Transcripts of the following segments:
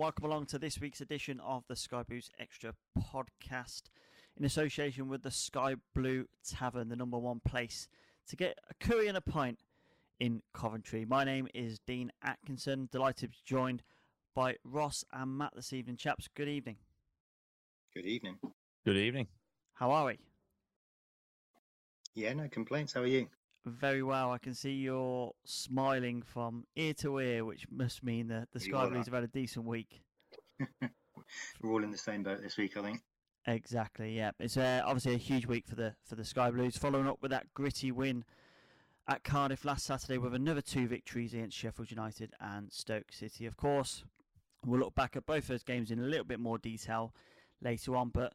Welcome along to this week's edition of the Sky Blues Extra podcast in association with the Sky Blue Tavern, the number one place to get a curry and a pint in Coventry. My name is Dean Atkinson, delighted to be joined by Ross and Matt this evening. Chaps, good evening. Good evening. Good evening. How are we? Yeah, no complaints. How are you? Very well. I can see you're smiling from ear to ear, which must mean that the Sky Blues have had a decent week. We're all in the same boat this week, I think. Exactly. Yeah, it's uh, obviously a huge week for the for the Sky Blues, following up with that gritty win at Cardiff last Saturday with another two victories against Sheffield United and Stoke City. Of course, we'll look back at both those games in a little bit more detail later on, but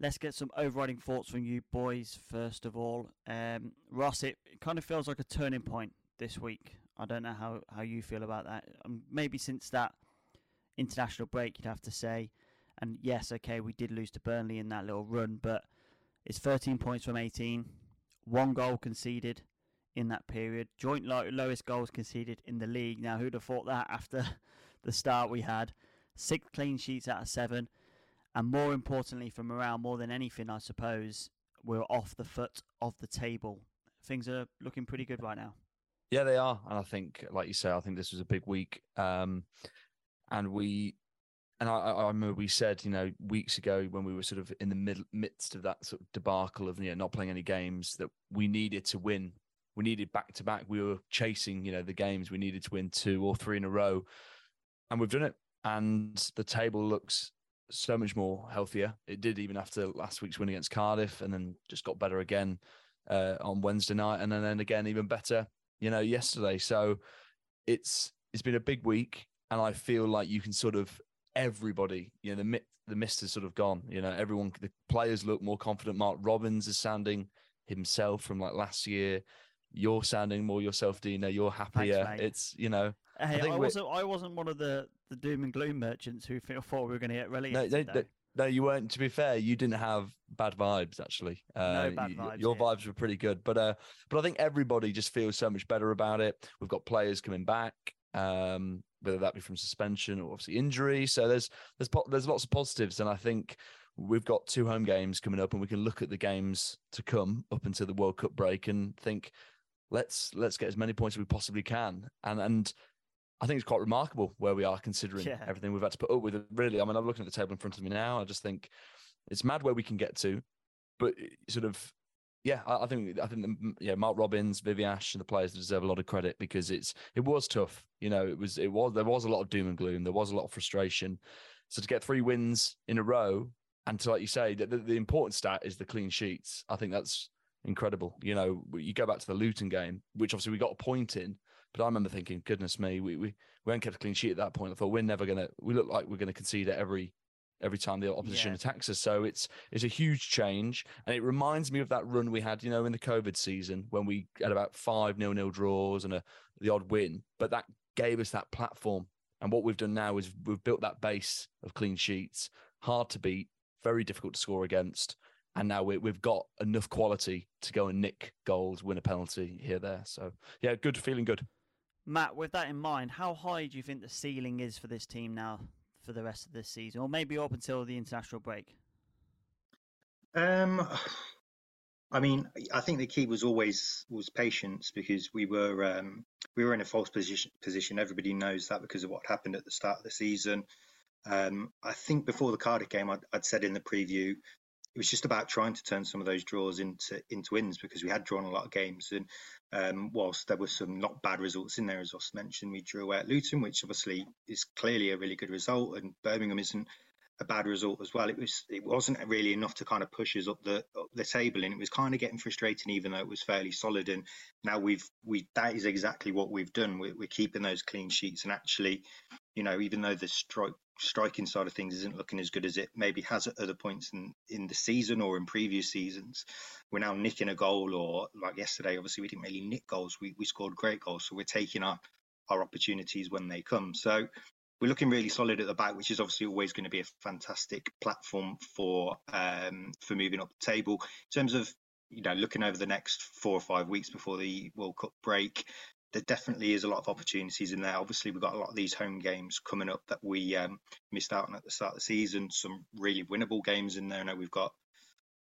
let's get some overriding thoughts from you boys first of all. Um, Ross, it, it kind of feels like a turning point this week. I don't know how, how you feel about that. Um, maybe since that international break, you'd have to say. And yes, okay, we did lose to Burnley in that little run, but it's 13 points from 18, one goal conceded in that period, joint low, lowest goals conceded in the league. Now, who'd have thought that after the start we had? Six clean sheets out of seven, and more importantly for morale, more than anything, I suppose, we're off the foot of the table. Things are looking pretty good right now. Yeah, they are, and I think, like you say, I think this was a big week. Um, and we, and I, I remember we said, you know, weeks ago when we were sort of in the midst of that sort of debacle of you know not playing any games that we needed to win. We needed back to back. We were chasing, you know, the games. We needed to win two or three in a row, and we've done it. And the table looks so much more healthier. It did even after last week's win against Cardiff, and then just got better again uh, on Wednesday night, and then, then again even better, you know, yesterday. So it's it's been a big week, and I feel like you can sort of everybody, you know, the the mist has sort of gone. You know, everyone, the players look more confident. Mark Robins is sounding himself from like last year. You're sounding more yourself, Dino. You're happier. mate. it's you know. Hey, I, we're- wasn't. I wasn't one of the, the doom and gloom merchants who thought we were going to get No, relegated. no, no, no, you weren't. To be fair, you didn't have bad vibes. Actually, uh, bad you- vibes Your here. vibes were pretty good, but uh, but I think everybody just feels so much better about it. We've got players coming back, um, whether that be from suspension or obviously injury. So there's there's there's lots of positives, and I think we've got two home games coming up, and we can look at the games to come up until the World Cup break and think, let's let's get as many points as we possibly can, and and. I think it's quite remarkable where we are considering Yeah. everything we've had to put up with. Really, I mean, I'm looking at the table in front of me now. I just think it's mad where we can get to, but sort of, yeah, I, I think I think the, mm, yeah, Mark Robins, Viveash, and the players deserve a lot of credit because it's it was tough. You know, it was it was there was a lot of doom and gloom. There was a lot of frustration. So to get three wins in a row, and to like you say, the, the, the important stat is the clean sheets. I think that's incredible. You know, you go back to the Luton game, which obviously we got a point in, but I remember thinking, goodness me, we we, we hadn't kept a clean sheet at that point. I thought we're never gonna. We look like we're gonna concede at every every time the opposition Yeah. attacks us. So it's it's a huge change, and it reminds me of that run we had, you know, in the COVID season when we had about five nil nil draws and a the odd win, but that gave us that platform. And what we've done now is we've built that base of clean sheets, hard to beat, very difficult to score against. And now we, we've got enough quality to go and nick goals, win a penalty here, there. So, yeah, good, feeling good. Matt, with that in mind, how high do you think the ceiling is for this team now for the rest of this season, or maybe up until the international break? Um, I mean, I think the key was always was patience because we were um, we were in a false position. Position. Everybody knows that because of what happened at the start of the season. Um, I think before the Cardiff game, I'd, I'd said in the preview, it was just about trying to turn some of those draws into into wins because we had drawn a lot of games. And um, whilst there were some not bad results in there, as Os mentioned, we drew away at Luton, which obviously is clearly a really good result, and Birmingham isn't a bad result as well. It was it wasn't really enough to kind of push us up the up the table, and it was kind of getting frustrating, even though it was fairly solid. And now we've we that is exactly what we've done. We're, we're keeping those clean sheets, and actually, you know, even though the striking side of things isn't looking as good as it maybe has at other points in in the season or in previous seasons, we're now nicking a goal. Or like yesterday, obviously we didn't really nick goals. We we scored great goals, so we're taking our our opportunities when they come. So we're looking really solid at the back, which is obviously always going to be a fantastic platform for um, for moving up the table. In terms of you know looking over the next four or five weeks before the World Cup break, there definitely is a lot of opportunities in there. Obviously, we've got a lot of these home games coming up that we um, missed out on at the start of the season. Some really winnable games in there. I know we've got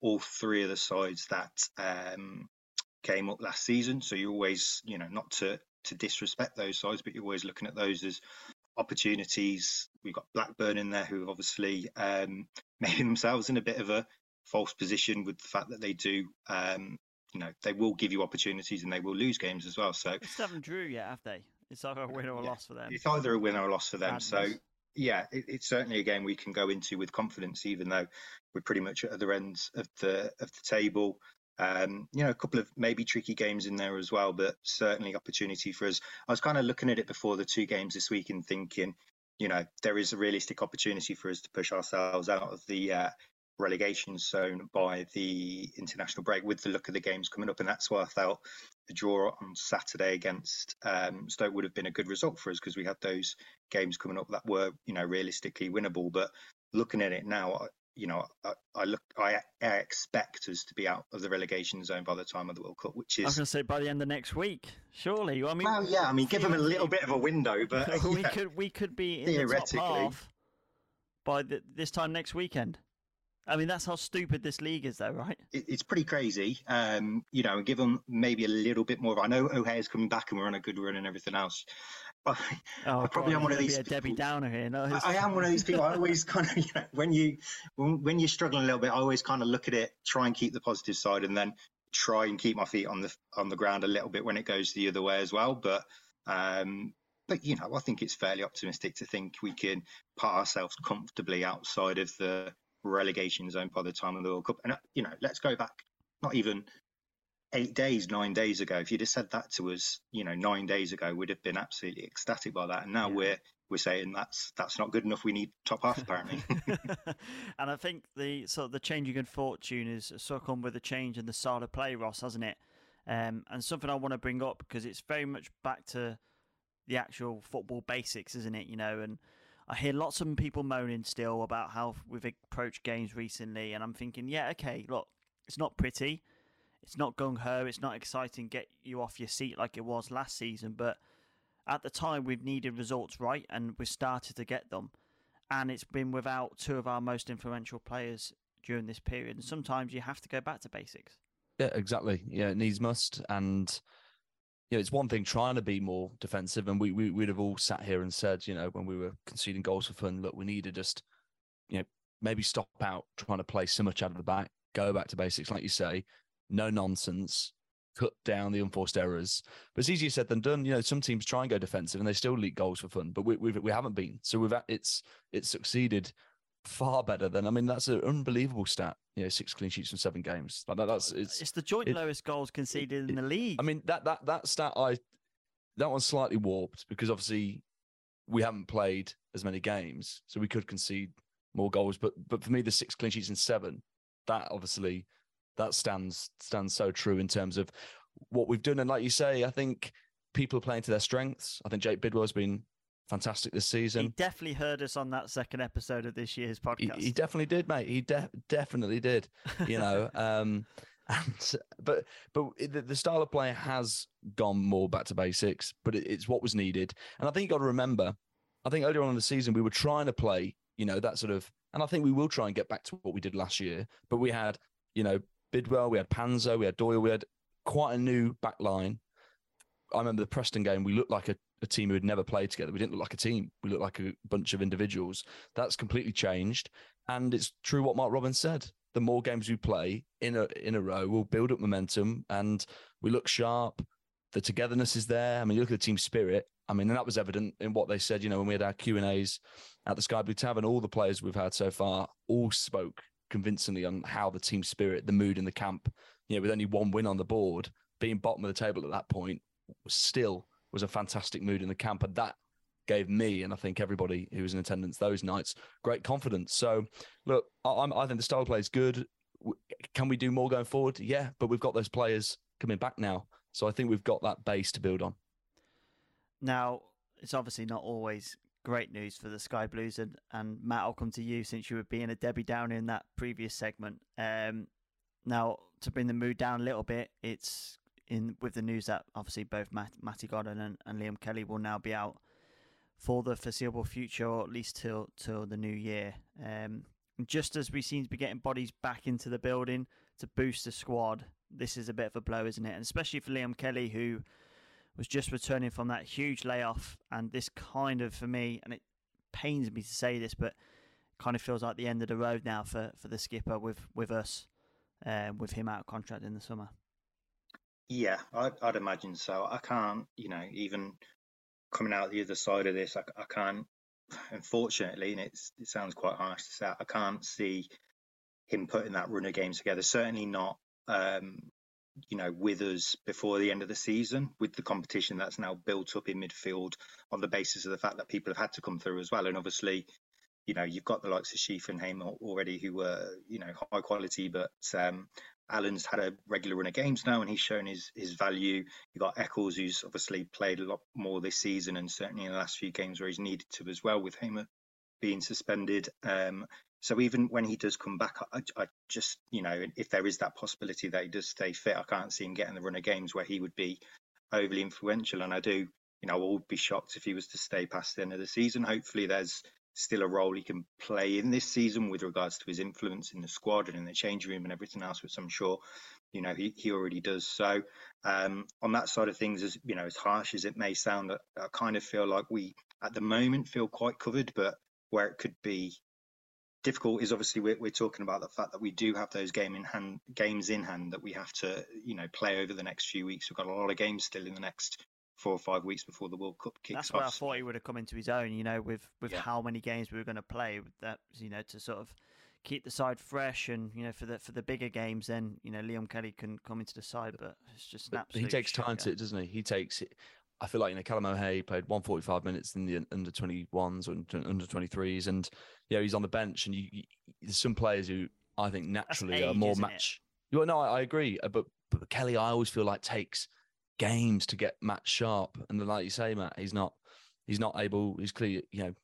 all three of the sides that um, came up last season. So you always, you know, not to to disrespect those sides, but you're always looking at those as opportunities. We've got Blackburn in there who have obviously um, made themselves in a bit of a false position with the fact that they do, um, you know, they will give you opportunities and they will lose games as well. So They haven't drew yet, have they? It's either a win or a Yeah. loss for them. it's either a win or a loss for them. So yeah, it, it's certainly a game we can go into with confidence, even though we're pretty much at other ends of the of the table. Um, you know, a couple of maybe tricky games in there as well, but certainly opportunity for us. I was kind of looking at it before the two games this week and thinking, you know, there is a realistic opportunity for us to push ourselves out of the uh, relegation zone by the international break with the look of the games coming up, and that's why I felt a draw on Saturday against um, Stoke would have been a good result for us because we had those games coming up that were, you know, realistically winnable. But looking at it now, I- you know, I, I look, I, I expect us to be out of the relegation zone by the time of the World Cup, which is. I was going to say by the end of next week, surely. I mean, Well, yeah, I mean, give them a little bit of a window, but we yeah. could we could be in the top Theoretically. half by the, this time next weekend. I mean, that's how stupid this league is, though, right? it, it's pretty crazy. Um, you know, and give them maybe a little bit more. Of, I know O'Hare's coming back and we're on a good run and everything else. But Oh, I probably God, am one of these. a Debbie people- Downer here. No, I, I am one of these people. I always kind of, you know, when you when, when you're struggling a little bit, I always kind of look at it, try and keep the positive side, and then try and keep my feet on the on the ground a little bit when it goes the other way as well. But um, but you know, I think it's fairly optimistic to think we can put ourselves comfortably outside of the relegation zone by the time of the World Cup. And uh, you know, let's go back not even eight days, nine days ago. If you'd have said that to us, you know, nine days ago, we'd have been absolutely ecstatic by that. And now Yeah. we're we're saying that's that's not good enough. We need top half apparently. and I think the sort of the changing in fortune is of come with a change in the style of play, Ross, hasn't it? Um, and something I want to bring up because it's very much back to the actual football basics, isn't it? You know, and I hear lots of people moaning still about how we've approached games recently, and I'm thinking, yeah, okay, look, it's not pretty, it's not gung ho, it's not exciting, get you off your seat like it was last season, but at the time we've needed results right, and we started to get them and it's been without two of our most influential players during this period. And sometimes you have to go back to basics. Yeah, exactly. Yeah, it needs must. And you know, it's one thing trying to be more defensive, and we, we we'd have all sat here and said, you know, when we were conceding goals for fun, look, we need to just, you know, maybe stop out trying to play so much out of the back, go back to basics, like you say, no nonsense, cut down the unforced errors. But it's easier said than done. You know, some teams try and go defensive and they still leak goals for fun, but we we've, we haven't been. So we've it's it's succeeded far better than I mean that's an unbelievable stat. You know six clean sheets from seven games. Like that, that's it's It's the joint it- lowest goals conceded in the league. I mean that that that stat I that one's slightly warped because obviously we haven't played as many games, so we could concede more goals. But but for me, the six clean sheets in seven, that obviously that stands stands so true in terms of what we've done. And like you say, I think people are playing to their strengths. I think Jake Bidwell's been fantastic this season. he definitely heard us on that second episode of this year's podcast. he definitely did, mate. He de- definitely did. You know, um, and but but the, the style of play has gone more back to basics. But it, it's what was needed, and I think you got to remember. I think earlier on in the season we were trying to play, you know, that sort of, and I think we will try and get back to what we did last year. But we had, you know, Bidwell, we had Panzo, we had Doyle, we had quite a new back line. I remember the Preston game, we looked like a, a team who had never played together. We didn't look like a team. We looked like a bunch of individuals. That's completely changed. And it's true what Mark Robins said. The more games we play in a in a row, we'll build up momentum and we look sharp. The togetherness is there. I mean, you look at the team spirit. I mean, and that was evident in what they said. You know, when we had our Q and A's at the Sky Blue Tavern, all the players we've had so far all spoke convincingly on how the team spirit, the mood in the camp. You know, with only one win on the board, being bottom of the table at that point was still was a fantastic mood in the camp, and that gave me and I think everybody who was in attendance those nights great confidence. So, look, I, I'm, think the style play is good. Can we do more going forward? Yeah, but we've got those players coming back now, so I think we've got that base to build on. Now, it's obviously not always great news for the Sky Blues, and, and Matt, I'll come to you since you were being a Debbie Downer in that previous segment. Um, now, to bring the mood down a little bit, it's in with the news that obviously both Matt, Matty Godden and, and Liam Kelly will now be out for the foreseeable future, or at least till till the new year. Um, just as we seem to be getting bodies back into the building to boost the squad, this is a bit of a blow, isn't it? And especially for Liam Kelly, who was just returning from that huge layoff, and this kind of for me, and it pains me to say this, but kind of feels like the end of the road now for, for the skipper with with us, um, with him out of contract in the summer. Yeah, I'd, I'd imagine so. I can't, you know, even coming out the other side of this, I, I can't, unfortunately, and it's, it sounds quite harsh to say, I can't see him putting that runner game together. Certainly not, um, you know, with us before the end of the season, with the competition that's now built up in midfield on the basis of the fact that people have had to come through as well. And obviously, you know, you've got the likes of Sheaf and Hamer already who were, you know, high quality, but um, Allen's had a regular run of games now and he's shown his his value. You've got Eccles who's obviously played a lot more this season and certainly in the last few games where he's needed to as well with Hamer being suspended. Um, so even when he does come back, I, I just, you know, if there is that possibility that he does stay fit, I can't see him getting the run of games where he would be overly influential. And I do, you know, I would be shocked if he was to stay past the end of the season. Hopefully there's still a role he can play in this season with regards to his influence in the squad and in the change room and everything else, which I'm sure, you know, he, he already does. So um, on that side of things, as you know, as harsh as it may sound, I, I kind of feel like we at the moment feel quite covered, but where it could be difficult is obviously we're, we're talking about the fact that we do have those game in hand games in hand that we have to you know play over the next few weeks. We've got a lot of games still in the next four or five weeks before the World Cup kicks That's off. where I thought he would have come into his own, you know, with with Yeah. how many games we were going to play. That you know to sort of keep the side fresh, and you know for the for the bigger games, then you know Liam Kelly can come into the side, but it's just an absolute. he takes time to it, doesn't he? He takes it. I feel like you know Callum O'Hare played 145 minutes in the under 21s or under 23s, and yeah, he's on the bench. And you, you, there's some players who I think naturally are age, more isn't it? match. Well, no, I, I agree, uh, but but Kelly, I always feel like takes games to get Matt sharp, and then like you say, Matt, he's not he's not able. He's clear, you know,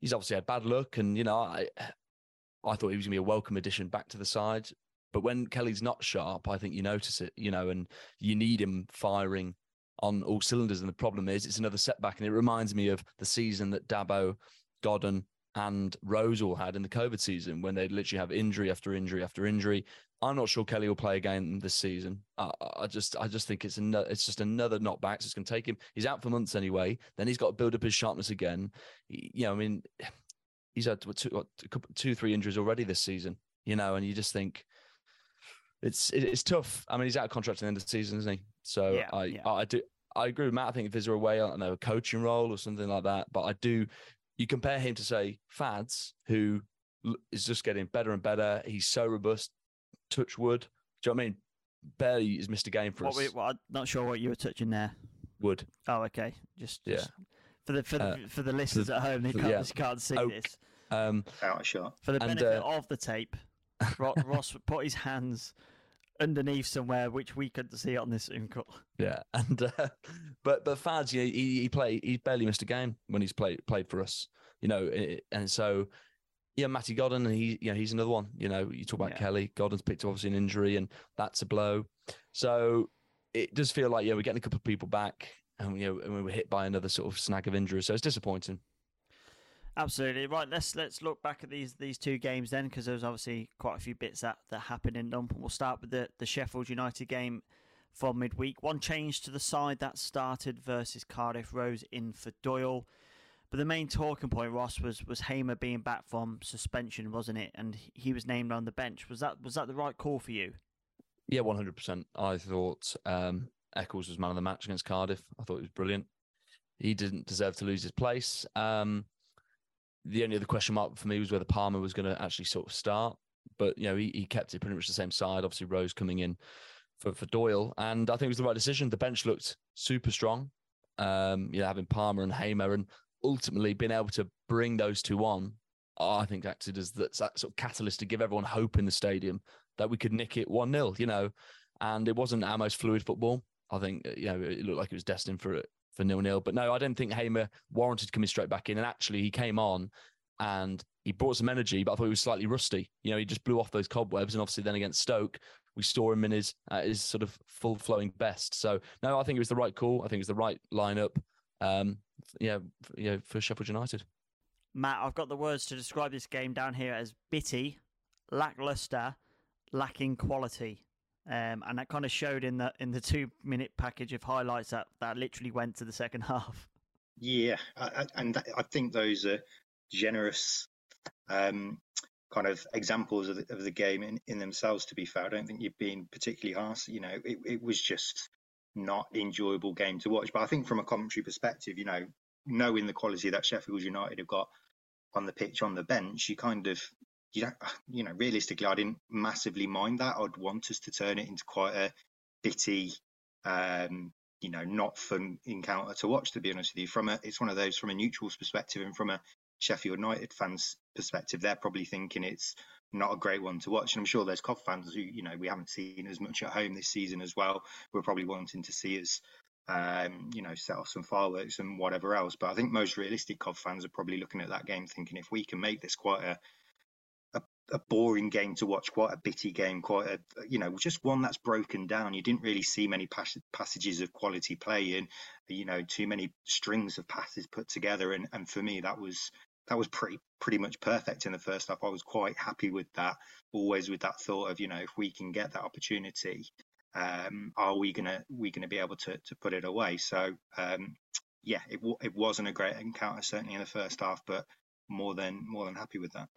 he's obviously had bad luck, and you know, I I thought he was gonna be a welcome addition back to the side. But when Kelly's not sharp, I think you notice it, you know, and you need him firing on all cylinders. And the problem is, it's another setback. And it reminds me of the season that Dabo, Godden, and Rose all had in the COVID season when they literally have injury after injury after injury. I'm not sure Kelly will play again this season. I, I just, I just think it's another, it's just another knockback. So it's going to take him. He's out for months anyway. Then he's got to build up his sharpness again. He- you know, I mean, he's had what, two, what, two, three injuries already this season. You know, and you just think it's it's tough. I mean, he's out of contract at the end of the season, isn't he? So Yeah, I, yeah. I do, I agree with Matt. I think if there's a way, I don't know, a coaching role or something like that. But I do, you compare him to say Fads, who is just getting better and better. He's so robust. touch wood. Do you know what I mean? Barely has missed a game for What us. we, what, I'm not sure what you were touching there. Wood. Oh, okay. Just, Yeah. for the for the, Uh, for the listeners the- at home, they can't, yeah. just can't see Oak. this. Um, Out of shot. For the And, benefit uh, of the tape, Ross put his hands underneath somewhere which we couldn't see on this Zoom call. Yeah, and uh, but but Fads, you know, he he play he barely missed a game when he's played played for us, you know, and so yeah, Matty Godden, he you know he's another one. You know, you talk about Yeah. Kelly, Godden's picked up obviously an injury, and that's a blow. So it does feel like yeah, we're getting a couple of people back, and you know, and we were hit by another sort of snag of injury, so it's disappointing. Absolutely right. Let's let's look back at these these two games then, because there's obviously quite a few bits that that happened in them. We'll start with the the Sheffield United game for midweek. One change to the side that started versus Cardiff Rose in for Doyle. But the main talking point, Ross, was was Hamer being back from suspension, wasn't it? And he was named on the bench. Was that was that the right call for you? Yeah, one hundred percent. I thought um, Eccles was man of the match against Cardiff. I thought he was brilliant. He didn't deserve to lose his place. Um, the only other question mark for me was whether Palmer was going to actually sort of start, but you know he, he kept it pretty much the same side. Obviously, Rose coming in for for Doyle, and I think it was the right decision. The bench looked super strong. Um, you know, having Palmer and Hamer, and ultimately being able to bring those two on, I think acted as that, that sort of catalyst to give everyone hope in the stadium that we could nick it 1 0, you know. And it wasn't our most fluid football. I think, you know, it looked like it was destined for for nil nil. But no, I don't think Hamer warranted coming straight back in. And actually, he came on and he brought some energy, but I thought he was slightly rusty. You know, he just blew off those cobwebs. And obviously, then against Stoke, we saw him in his, uh, his sort of full flowing best. So, no, I think it was the right call. I think it was the right lineup. Um, yeah, yeah, for Sheffield United. Matt, I've got the words to describe this game down here as bitty, lackluster, lacking quality. Um, and that kind of showed in the in the two minute package of highlights that, that literally went to the second half. Yeah, I, and that, I think those are generous um, kind of examples of the, of the game in, in themselves. To be fair, I don't think you've been particularly harsh. You know, it, it was just not enjoyable game to watch. But I think from a commentary perspective, you know, knowing the quality that Sheffield United have got on the pitch, on the bench, you kind of you don't, you know, realistically, I didn't massively mind that. I'd want us to turn it into quite a bitty, um, you know, not fun encounter to watch. To be honest with you, from a, it's one of those from a neutral's perspective, and from a Sheffield United fans' perspective, they're probably thinking it's not a great one to watch. And I'm sure there's COF fans who, you know, we haven't seen as much at home this season as well. We're probably wanting to see us, um, you know, set off some fireworks and whatever else. But I think most realistic COF fans are probably looking at that game thinking if we can make this quite a a boring game to watch, quite a bitty game, quite a you know just one that's broken down. You didn't really see many pas- passages of quality play in, you know, too many strings of passes put together, and and for me that was that was pretty pretty much perfect in the first half. I was quite happy with that. Always with that thought of you know if we can get that opportunity, um, are we gonna we gonna be able to to put it away? So um, yeah, it w- it wasn't a great encounter certainly in the first half, but more than more than happy with that.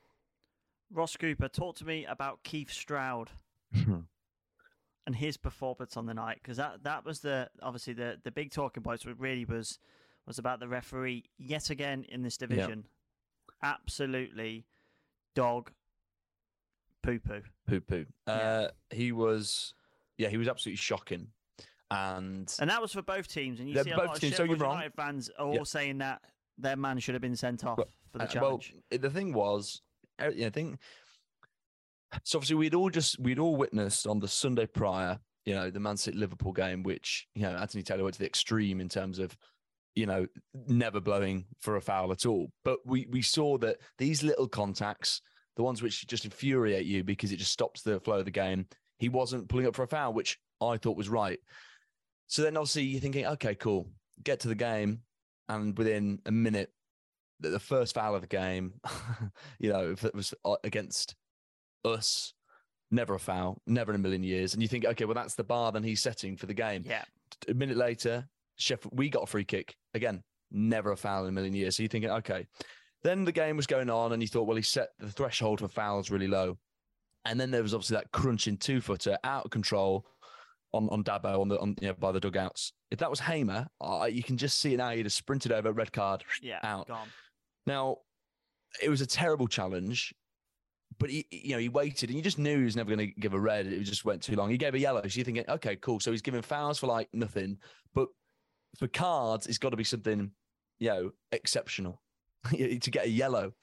Ross Cooper, talk to me about Keith Stroud and his performance on the night because that, that was the obviously the, the big talking points. Really was was about the referee yet again in this division. Absolutely, dog poo poo. Poo poo. Uh, he was, yeah, he was absolutely shocking. And And that was for both teams. And you see a both lot of teams, don't get Sheffield wrong. United fans are Yeah. all saying that their man should have been sent off for the Uh, challenge. Well, the thing was, I think so. Obviously, we'd all just we'd all witnessed on the Sunday prior, you know, the Man City Liverpool game, which you know Anthony Taylor went to the extreme in terms of, you know, never blowing for a foul at all. But we we saw that these little contacts, the ones which just infuriate you because it just stops the flow of the game, he wasn't pulling up for a foul, which I thought was right. So then obviously you're thinking, okay, cool, get to the game, and within a minute the, the first foul of the game, you know, if it was uh, against us, never a foul, never in a million years. And you think, okay, well, that's the bar then he's setting for the game. Yeah. A minute later, Sheffield, we got a free kick. Again, never a foul in a million years. So you're thinking, okay. Then the game was going on, and you thought, well, he set the threshold for fouls really low. And then there was obviously that crunching two footer out of control on, on Dabo on the on you know, by the dugouts. If that was Hamer, uh, you can just see it now. He'd have sprinted over, red card, yeah, out. gone. Now, it was a terrible challenge, but he, you know, he waited and you just knew he was never going to give a red. It just went too long. He gave a yellow. So you're thinking, okay, cool. So he's giving fouls for like nothing, but for cards, it's got to be something, you know, exceptional to get a yellow.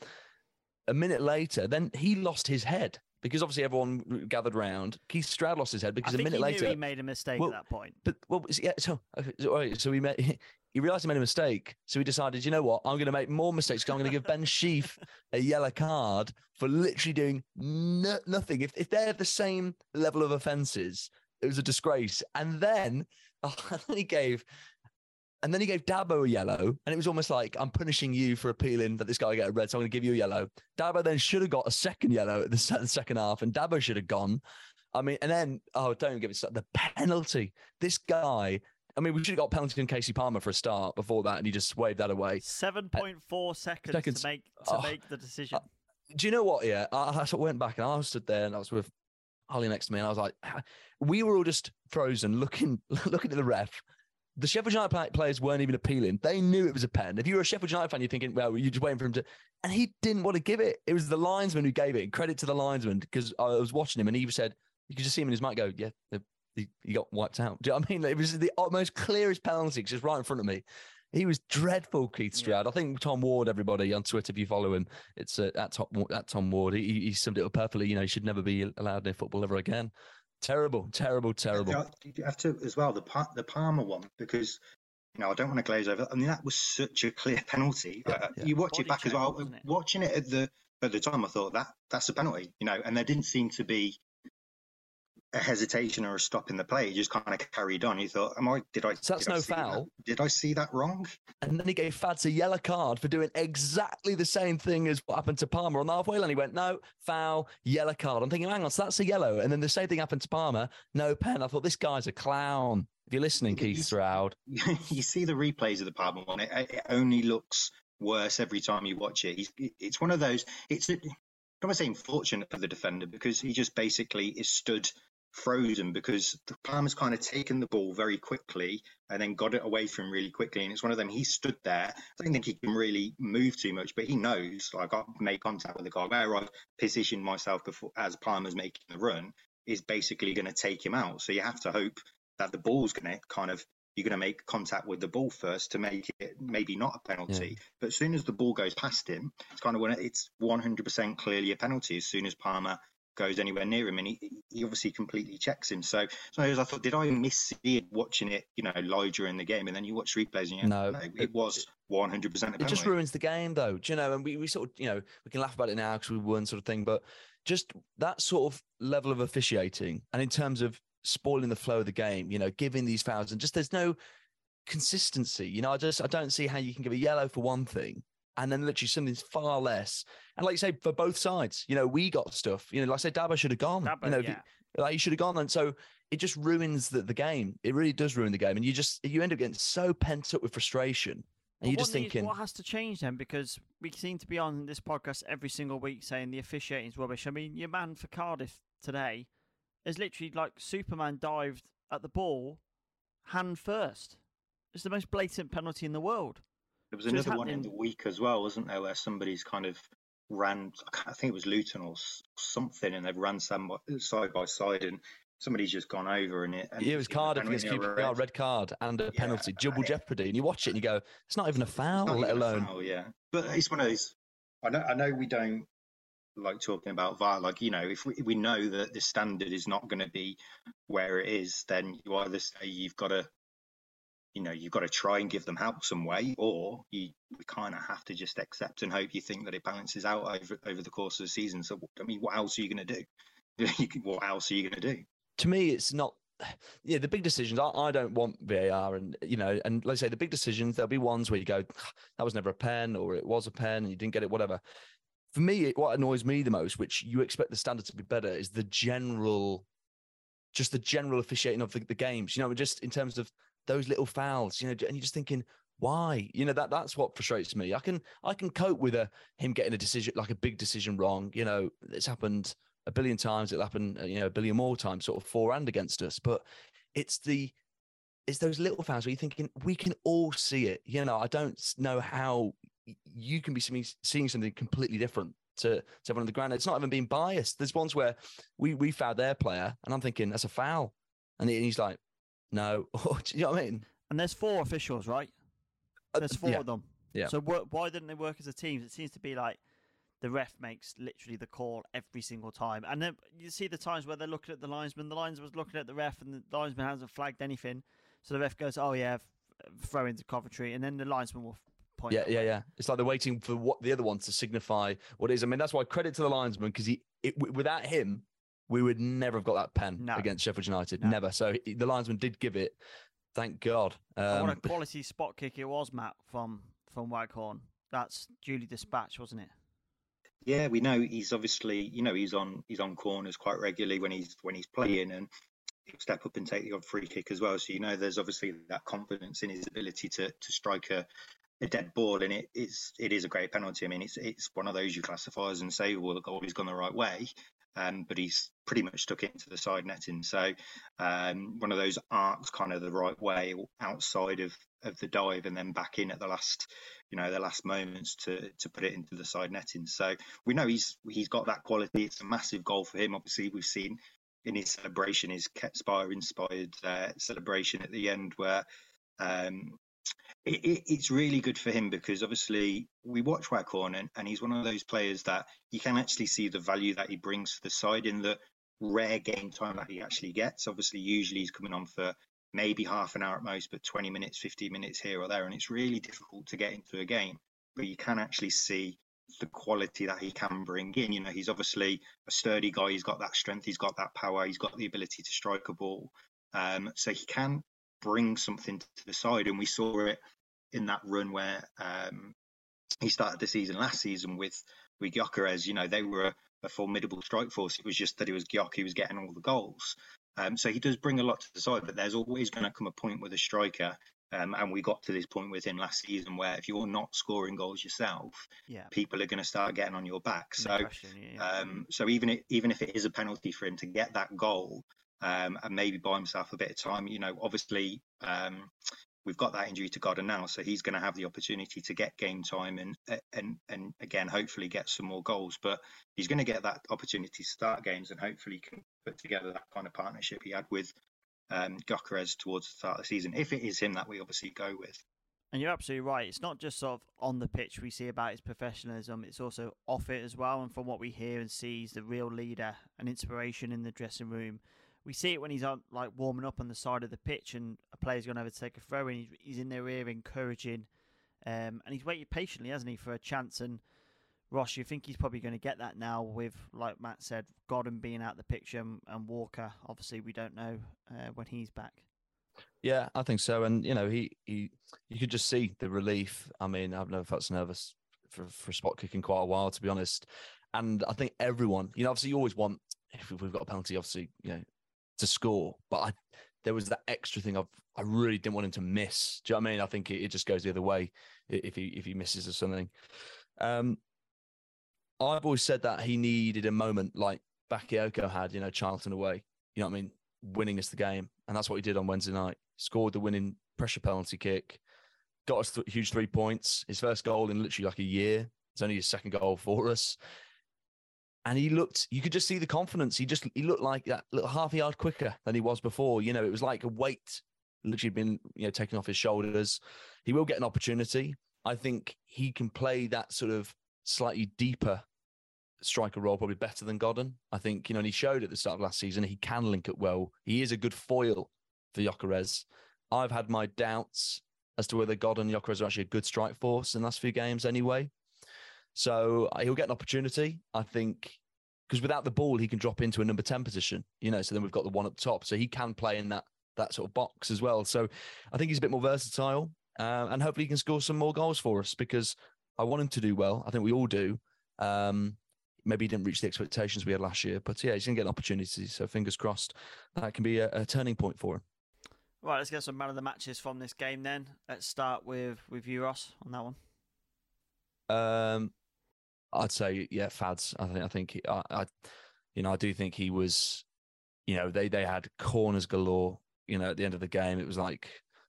A minute later, then he lost his head because obviously everyone gathered round. Keith Stroud lost his head because a minute later he made a mistake well, at that point. But well, yeah. So so, so he made. He realised he made a mistake, so he decided, you know what, I'm going to make more mistakes. I'm going to give Ben Sheaf a yellow card for literally doing no, nothing. If if they have the same level of offences, it was a disgrace. And then, oh, and then he gave and then he gave Dabo a yellow, and it was almost like I'm punishing you for appealing that this guy get a red, so I'm going to give you a yellow. Dabo then should have got a second yellow at the second half, and Dabo should have gone. I mean, and then oh, don't give it the penalty. This guy. I mean, we should have got penalty on Kasey Palmer for a start before that, and he just waved that away. Seven point four seconds, seconds, to make to oh, make the decision. Uh, do you know what? Yeah, I, I went back and I stood there, and I was with Holly next to me, and I was like, we were all just frozen, looking looking at the ref the Sheffield United players weren't even appealing. They knew it was a pen. If you were a Sheffield United fan, you're thinking, well, you're just waiting for him to. And he didn't want to give it. It was the linesman who gave it. Credit to the linesman because I was watching him and he said, you could just see him in his mic go, yeah, he, he got wiped out. Do you know what I mean? It was the most clearest penalty just right in front of me. He was dreadful, Keith Stroud. Yeah. I think Tom Ward, everybody on Twitter, if you follow him, it's uh, at, Tom, at Tom Ward. He, he summed it up perfectly. You know, he should never be allowed in football ever again. Terrible, terrible, terrible. You have to as well the the Palmer one because you know, I don't want to glaze over. I mean, that was such a clear penalty. Yeah, uh, yeah. You watch Body it back as well. It? Watching it at the at the time, I thought that that's a penalty. You know, and there didn't seem to be a hesitation or a stop in the play. He just kind of carried on. You thought, "Am I? Did I? So that's no foul. That? Did I see that wrong?" And then he gave Fads a yellow card for doing exactly the same thing as what happened to Palmer on the halfway line. He went, "No foul, yellow card." I'm thinking, "Hang on, so that's a yellow." And then the same thing happened to Palmer. No pen. I thought this guy's a clown. If you're listening, Keith Stroud, you see the replays of the Palmer one. It, it only looks worse every time you watch it. He's, it's one of those. It's. A, I'm not saying fortunate for the defender because he just basically is stood frozen because the Palmer's kind of taken the ball very quickly and then got it away from really quickly. And it's one of them, he stood there. I don't think he can really move too much, but he knows, like, I've made contact with the guy where I've positioned myself before as Palmer's making the run is basically going to take him out. So you have to hope that the ball's going to kind of you're going to make contact with the ball first to make it maybe not a penalty. Yeah. But as soon as the ball goes past him, it's kind of when it's 100% clearly a penalty. As soon as Palmer goes anywhere near him, and he, he obviously completely checks him. So, so I thought, did I miss it watching it, you know, live during the game, and then you watch replays, and you know, no, no, it was one hundred percent. It just ruins the game, though. Do you know? And we, we sort of, you know, we can laugh about it now because we won, sort of thing, but just that sort of level of officiating, and in terms of spoiling the flow of the game, you know, giving these fouls, and just there's no consistency. You know, I just I don't see how you can give a yellow for one thing and then literally something's far less. And like you say, for both sides, you know, we got stuff. You know, like I said, Dabo should have gone. Dabo, you know, yeah. like he should have gone. And so it just ruins the, the game. It really does ruin the game. And you just you end up getting so pent up with frustration. And you're just thinking, what has to change then? Because we seem to be on this podcast every single week saying the officiating is rubbish. I mean, your man for Cardiff today is literally like Superman dived at the ball hand first. It's the most blatant penalty in the world. There was so another one in the week as well, wasn't there, where somebody's kind of ran, I think it was Luton or something, and they've ran side by side, and somebody's just gone over and it. And yeah, it was Cardiff against QPR, red. red card and a yeah, penalty, double jeopardy. And you watch it and you go, it's not even a foul, let alone. Foul, yeah, but it's one of those. I know, I know we don't like talking about VAR. Like, you know, if we, we know that the standard is not going to be where it is, then you either say you've got to you know you've got to try and give them help some way or you kind of have to just accept and hope you think that it balances out over over the course of the season. So i mean what else are you going to do what else are you going to do? To me it's not yeah the big decisions I, I don't want var and you know and let's say the big decisions there'll be ones where you go that was never a pen or it was a pen and you didn't get it whatever. For me it, what annoys me the most which you expect the standard to be better is the general just the general officiating of the, the games you know just in terms of those little fouls, you know, and you're just thinking, why? You know, that that's what frustrates me. I can I can cope with a him getting a decision like a big decision wrong. You know, it's happened a billion times. It'll happen, uh, you know, a billion more times, sort of for and against us. But it's the it's those little fouls where you're thinking we can all see it. You know, I don't know how you can be seeing, something completely different. to, to everyone on the ground. It's not even being biased. There's ones where we we fouled their player, and I'm thinking that's a foul, and he's like, no. Do you know what I mean? And there's four officials, right? Uh, There's four yeah. of them. Yeah. So wh- why didn't they work as a team? It seems to be like the ref makes literally the call every single time, and then you see the times where they're looking at the linesman. The linesman's looking at the ref, and the linesman hasn't flagged anything. So the ref goes, "Oh yeah, throw into Coventry," and then the linesman will point. Yeah, yeah, the- yeah. It's like they're waiting for what the other ones to signify what it is. I mean, that's why credit to the linesman because he, it, w- without him, we would never have got that pen No. against Sheffield United. No. Never. So he- the linesman did give it. Thank God. And what a Um, quality spot kick it was, Matt from from Waghorn. That's duly dispatched, wasn't it? Yeah, we know he's obviously, you know, he's on he's on corners quite regularly when he's when he's playing, and he'll step up and take the odd free kick as well. So you know, there's obviously that confidence in his ability to to strike a, a dead ball, and it is it is a great penalty. I mean, it's it's one of those you classify as and say well The goal has gone the right way, um, but he's pretty much stuck into the side netting. So um, one of those arcs kind of the right way outside of of the dive and then back in at the last you know the last moments to to put it into the side netting. So we know he's he's got that quality. It's a massive goal for him. Obviously we've seen in his celebration his Ketspire inspired uh, celebration at the end where um it, it, it's really good for him because obviously we watch Waghorn and, and he's one of those players that you can actually see the value that he brings to the side in the rare game time that he actually gets. Obviously, usually he's coming on for maybe half an hour at most, but 20 minutes, 15 minutes here or there. And it's really difficult to get into a game, but you can actually see the quality that he can bring in. You know, he's obviously a sturdy guy. He's got that strength. He's got that power. He's got the ability to strike a ball. Um, so he can bring something to the side. And we saw it in that run where um, he started the season last season with with Gyökeres. You know, they were a, a formidable strike force. It was just that it was Gyök who was getting all the goals. Um, so he does bring a lot to the side, but there's always going to come a point with a striker. Um, and we got to this point with him last season where if you're not scoring goals yourself, Yeah. people are going to start getting on your back. So, question, yeah, yeah. um, so even if, even if it is a penalty for him to get that goal um, and maybe buy himself a bit of time, you know, obviously um, we've got that injury to Godden now, so he's going to have the opportunity to get game time and and and again hopefully get some more goals. But he's going to get that opportunity to start games and hopefully can put together that kind of partnership he had with um, Gyökeres towards the start of the season. If it is him that we obviously go with. And you're absolutely right. It's not just sort of on the pitch we see about his professionalism, it's also off it as well. And from what we hear and see, he's the real leader and inspiration in the dressing room. We see it when he's on, like warming up on the side of the pitch and a player's going to take a throw and he's, he's in their ear encouraging. Um, and he's waited patiently, hasn't he, for a chance. And Ross, you think he's probably going to get that now with, like Matt said, Godden being out the picture and, and Walker. Obviously, we don't know uh, when he's back. Yeah, I think so. And you know, he he you could just see the relief. I mean, I've never felt so nervous for for spot kicking quite a while, to be honest. And I think everyone, you know, obviously you always want if we've got a penalty, obviously, you know, to score. But I there was that extra thing of I really didn't want him to miss. Do you know what I mean? I think it, it just goes the other way if he if he misses or something. Um, I've always said that he needed a moment like Bakayoko had, you know, Charlton away. You know what I mean? Winning us the game, and that's what he did on Wednesday night. Scored the winning pressure penalty kick, got us th- huge three points. His first goal in literally like a year. It's only his second goal for us. And he looked, you could just see the confidence. He just, he looked like that little half a yard quicker than he was before. You know, it was like a weight literally been, you know, taken off his shoulders. He will get an opportunity. I think he can play that sort of slightly deeper striker role probably better than Godden. I think, you know, and he showed at the start of last season he can link it well. He is a good foil for Gyökeres. I've had my doubts as to whether Godden and Gyökeres are actually a good strike force in the last few games anyway. So uh, he'll get an opportunity, I think, because without the ball, he can drop into a number 10 position, you know, so then we've got the one up top. So he can play in that that sort of box as well. So I think he's a bit more versatile uh, and hopefully he can score some more goals for us because I want him to do well. I think we all do. Um, maybe he didn't reach the expectations we had last year, but yeah, he's going to get an opportunity. So fingers crossed that can be a, a turning point for him. Right, let's get some man of the matches from this game then. Let's start with with you, Ross, on that one. Um, I'd say yeah, Fads. I think I think I, I, you know, I do think he was, you know, they they had corners galore. You know, at the end of the game, it was like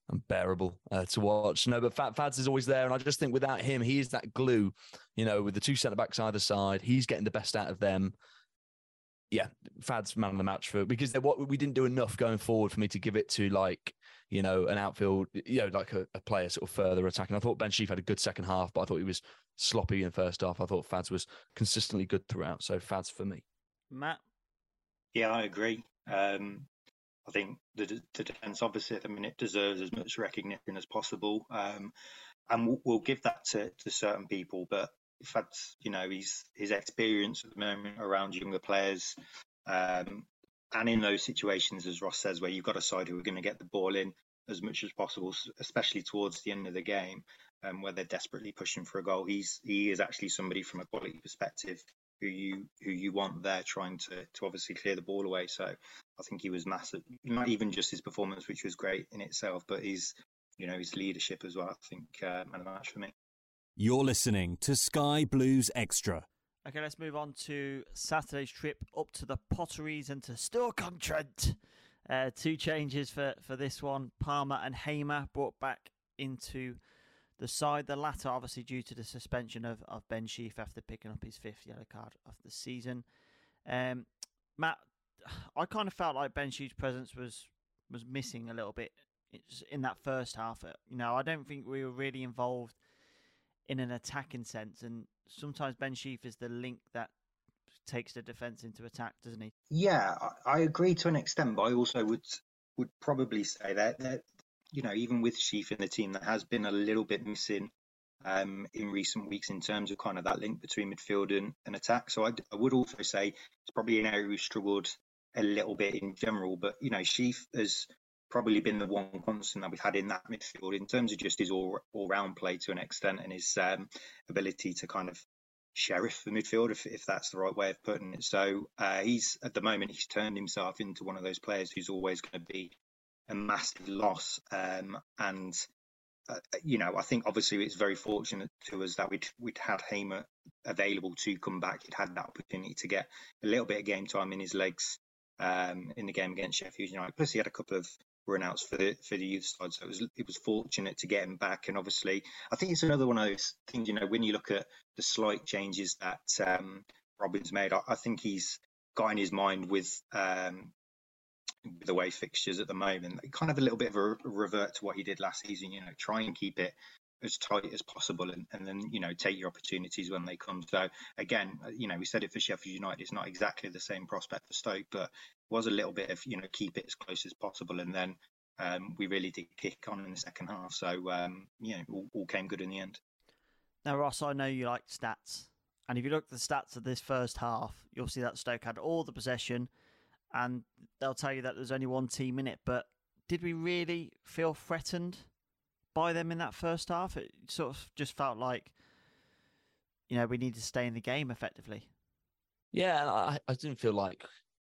unbearable uh, to watch. No, but Fads is always there, and I just think without him, he is that glue. You know, with the two centre backs either side, he's getting the best out of them. Yeah, Fads man of the match for because what we didn't do enough going forward for me to give it to like you know an outfield, you know, like a, a player sort of further attacking. I thought Ben Sheaf had a good second half, but I thought he was sloppy in the first half. I thought Fads was consistently good throughout, so Fads for me. Matt. Yeah, I agree. Um, I think the, the defence, obviously, at the minute deserves as much recognition as possible. Um, and we'll, we'll, give that to, to certain people. But in fact, you know, his, his experience at the moment around younger players um, and in those situations, as Ross says, where you've got a side who are going to get the ball in as much as possible, especially towards the end of the game, um, where they're desperately pushing for a goal. He's he is actually somebody from a quality perspective who you who you want there trying to to obviously clear the ball away. So I think he was massive. Not even just his performance, which was great in itself, but his you know his leadership as well. I think uh, man of the match for me. You're listening to Sky Blues Extra. Okay, let's move on to Saturday's trip up to the Potteries and to Stoke-on-Trent. Uh, two changes for, for this one. Palmer and Hamer brought back into the side. The latter, obviously, due to the suspension of, of Ben Sheaf after picking up his fifth yellow card of the season. Um, Matt, I kind of felt like Ben Sheaf's presence was was missing a little bit in that first half. You know, I don't think we were really involved in an attacking sense, and sometimes Ben Sheaf is the link that takes the defence into attack, doesn't he? Yeah, I agree to an extent, but I also would would probably say that, that you know, even with Sheaf in the team, that has been a little bit missing um, in recent weeks in terms of kind of that link between midfield and, and attack. So I'd, I would also say it's probably an area we've struggled a little bit in general. But you know, Sheaf has probably been the one constant that we've had in that midfield in terms of just his all all round play to an extent and his um, ability to kind of sheriff the midfield, if, if that's the right way of putting it. So uh, he's at the moment he's turned himself into one of those players who's always going to be a massive loss. Um, and uh, you know, I think obviously it's very fortunate to us that we'd we'd had Hamer available to come back. He'd had that opportunity to get a little bit of game time in his legs um, in the game against Sheffield United. Plus, he had a couple of runouts for the for the youth side, so it was it was fortunate to get him back. And obviously, I think it's another one of those things. You know, when you look at the slight changes that um, Robin's made, I, I, think he's got in his mind with um, the way fixtures at the moment, kind of a little bit of a revert to what he did last season. You know, try and keep it as tight as possible, and, and then you know take your opportunities when they come. So again, uh, you know, we said it for Sheffield United. It's not exactly the same prospect for Stoke, but was a little bit of you know keep it as close as possible, and then um, we really did kick on in the second half. So um, you know, all, all came good in the end. Now, Ross, I know you like stats, and if you look at the stats of this first half, you'll see that Stoke had all the possession and they'll tell you that there's only one team in it. But did we really feel threatened by them in that first half? It sort of just felt like, you know, we need to stay in the game effectively. Yeah, I, I didn't feel like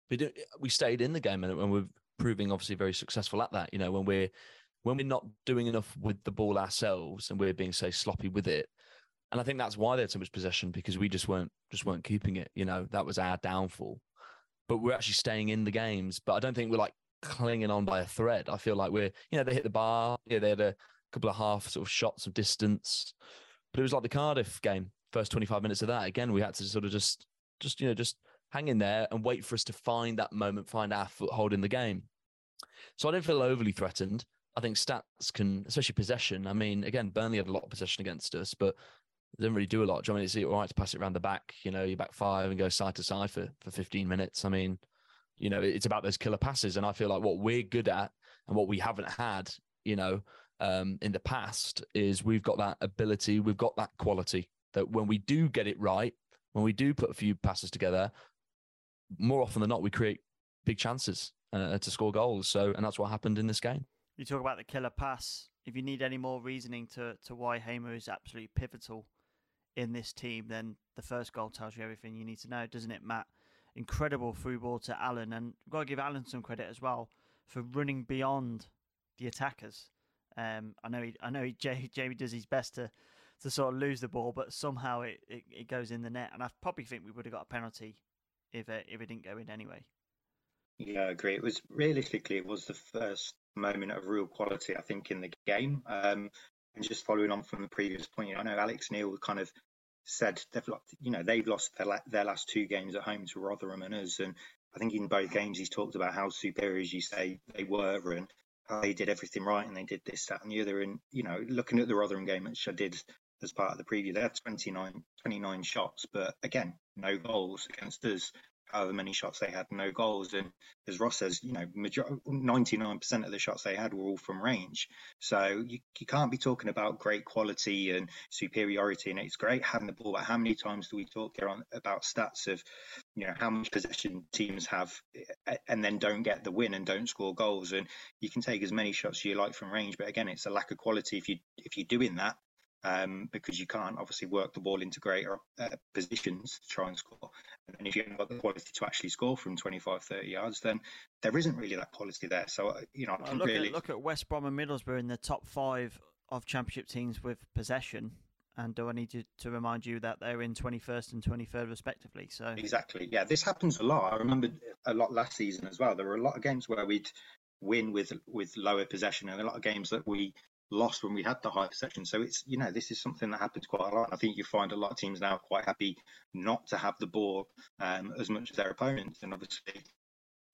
we we stayed in the game and, and we're proving obviously very successful at that. You know, when we're when we're not doing enough with the ball ourselves and we're being say sloppy with it. And I think that's why they had so much possession because we just weren't just weren't keeping it. You know, that was our downfall but we're actually staying in the games. But I don't think we're like clinging on by a thread. I feel like we're, you know, they hit the bar. Yeah, they had a couple of half sort of shots of distance, but it was like the Cardiff game. First 25 minutes of that, again, we had to sort of just, just you know, just hang in there and wait for us to find that moment, find our foothold in the game. So I don't feel overly threatened. I think stats can, especially possession. I mean, again, Burnley had a lot of possession against us, but they didn't really do a lot. Do you know I mean it's all right to pass it around the back, you know, you back five and go side to side for, for 15 minutes. I mean, you know, it's about those killer passes. And I feel like what we're good at and what we haven't had, you know, um, in the past is we've got that ability, we've got that quality that when we do get it right, when we do put a few passes together, more often than not, we create big chances uh, to score goals. So, and that's what happened in this game. You talk about the killer pass. If you need any more reasoning to, to why Hamer is absolutely pivotal in this team, then the first goal tells you everything you need to know, doesn't it, Matt? Incredible through ball to Allen, and we've got to give Allen some credit as well for running beyond the attackers. Um, I know he, I know he, Jamie does his best to, to sort of lose the ball, but somehow it, it, it goes in the net, and I probably think we would have got a penalty if it, if it didn't go in anyway. Yeah, I agree. It was realistically, it was the first moment of real quality, I think, in the game. Um, and just following on from the previous point, you know, I know Alex Neil kind of said they've lost, you know, they've lost their, la- their last two games at home to Rotherham and us, and I think in both games he's talked about how superior, as you say, they were and how they did everything right and they did this, that, and the other. And you know, looking at the Rotherham game, which I did as part of the preview, they had 29, 29 shots, but again, no goals against us however many shots they had, no goals. And as Ross says, you know, 99% of the shots they had were all from range. So you, you can't be talking about great quality and superiority. And it's great having the ball, but how many times do we talk here on about stats of, you know, how much possession teams have eh, eh, and then don't get the win and don't score goals? And you can take as many shots as you like from range, but again, it's a lack of quality if you if you're doing that um, because you can't obviously work the ball into greater uh, positions to try and score. And if you haven't got the quality to actually score from 25, 30 yards, then there isn't really that quality there. So, uh, you know, well, look, really... at, look at West Brom and Middlesbrough in the top five of Championship teams with possession. And do I need to, to remind you that they're in 21st and 23rd respectively? So Exactly. Yeah, this happens a lot. I remember a lot last season as well. There were a lot of games where we'd win with with lower possession and a lot of games that we lost when we had the high possession. So it's you know this is something that happens quite a lot. I think you find a lot of teams now quite happy not to have the ball um, as much as their opponents, and obviously.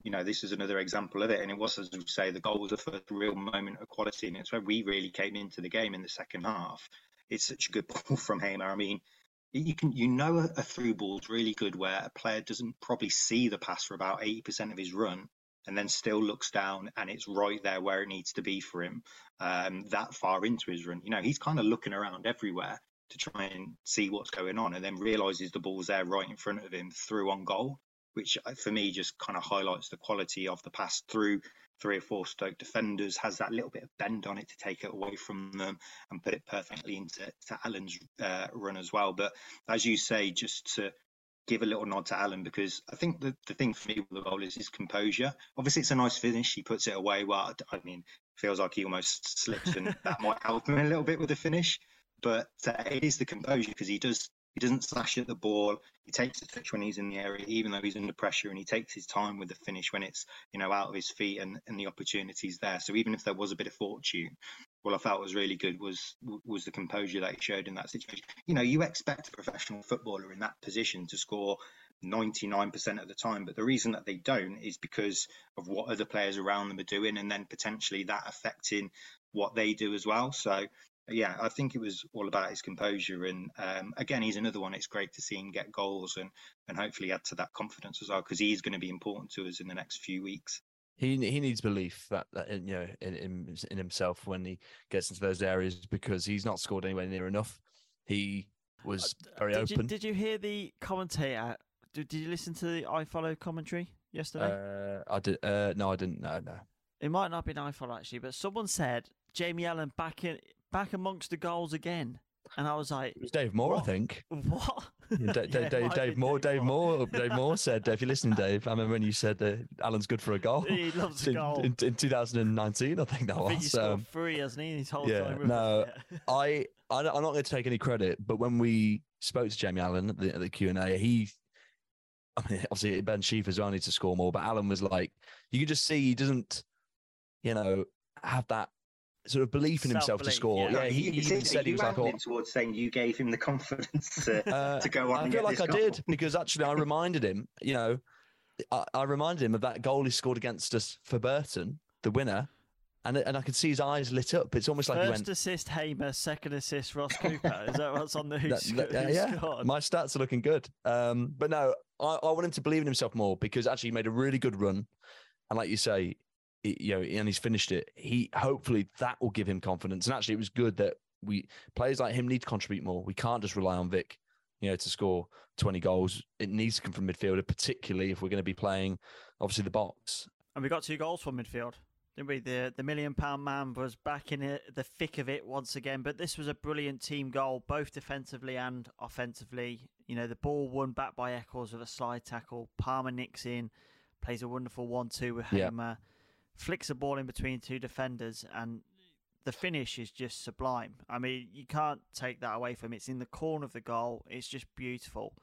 You know, this is another example of it, and it was, as we say, the goal was the first real moment of quality, and it's where we really came into the game in the second half. It's such a good ball from Hamer. I mean, you can you know a, a through ball is really good where a player doesn't probably see the pass for about 80% of his run and then still looks down and it's right there where it needs to be for him um, that far into his run. You know, he's kind of looking around everywhere to try and see what's going on and then realizes the ball's there right in front of him through on goal, which uh, for me just kind of highlights the quality of the pass through three or four Stoke defenders, has that little bit of bend on it to take it away from them and put it perfectly into to Allen's uh, run as well. But as you say, just to give a little nod to Allen because I think the, the thing for me with the goal is his composure. Obviously, it's a nice finish. He puts it away. Well, I mean, feels like he almost slips, and that might help him a little bit with the finish. But uh, it is the composure because he does he doesn't slash at the ball. He takes the touch when he's in the area, even though he's under pressure, and he takes his time with the finish when it's you know out of his feet and, and the opportunities there. So even if there was a bit of fortune, what I felt was really good was was the composure that he showed in that situation. You know, you expect a professional footballer in that position to score 99% of the time, but the reason that they don't is because of what other players around them are doing, and then potentially that affecting what they do as well. So yeah, I think it was all about his composure. And um, again, he's another one. It's great to see him get goals and, and hopefully add to that confidence as well, because he's going to be important to us in the next few weeks. He he needs belief that, that in, you know in, in in himself when he gets into those areas because he's not scored anywhere near enough. He was very did open. You, did you hear the commentator? Did, did you listen to the iFollow commentary yesterday? uh, I did. Uh, no, I didn't. No, no. It might not be been iFollow actually, but someone said Jamie Allen back in back amongst the goals again, and I was like, It was Dave Moore, I think. what? Yeah, Da- Da- Yeah, Dave, Dave Moore, Dave Moore, Dave Moore said, if you're listening, Dave, I remember when you said uh, Allen's good for a goal. He loves a in, goal. In, in 2019, I think that I he was. scored Um, three, hasn't he? His whole yeah, time with no. I, I, I'm not going to take any credit, but when we spoke to Jamie Allen at the, at the Q&A, he, I mean, obviously Ben Sheaf as well needs to score more, but Allen was like, you can just see he doesn't, you know, have that sort of belief in himself to score. yeah. Yeah, he, he even interesting, said he was like, oh, towards saying you gave him the confidence to, Uh, to go on I and feel get like this I goal. did because actually I reminded him, you know, I, I reminded him of that goal he scored against us for Burton, the winner, and and I could see his eyes lit up. It's almost like he First went. assist Hamer, second assist Ross Cooper. Is that what's on the who, that- sc- that- who yeah, scored? my stats are looking good. Um, but no, I, I want him to believe in himself more because actually he made a really good run, and like you say, he- you know, and he's finished it. He hopefully that will give him confidence. And actually, it was good that we players like him need to contribute more. We can't just rely on Vic, you know, to score twenty goals. It needs to come from midfielder, particularly if we're going to be playing obviously the box. And we got two goals from midfield, didn't we? The the million pound man was back in it, the thick of it once again. But this was a brilliant team goal, both defensively and offensively. You know, the ball won back by Eccles with a slide tackle. Palmer nicks in, plays a wonderful one-two with Yeah. Flicks a ball in between two defenders, and the finish is just sublime. I mean, you can't take that away from him. It's in the corner of the goal. It's just beautiful.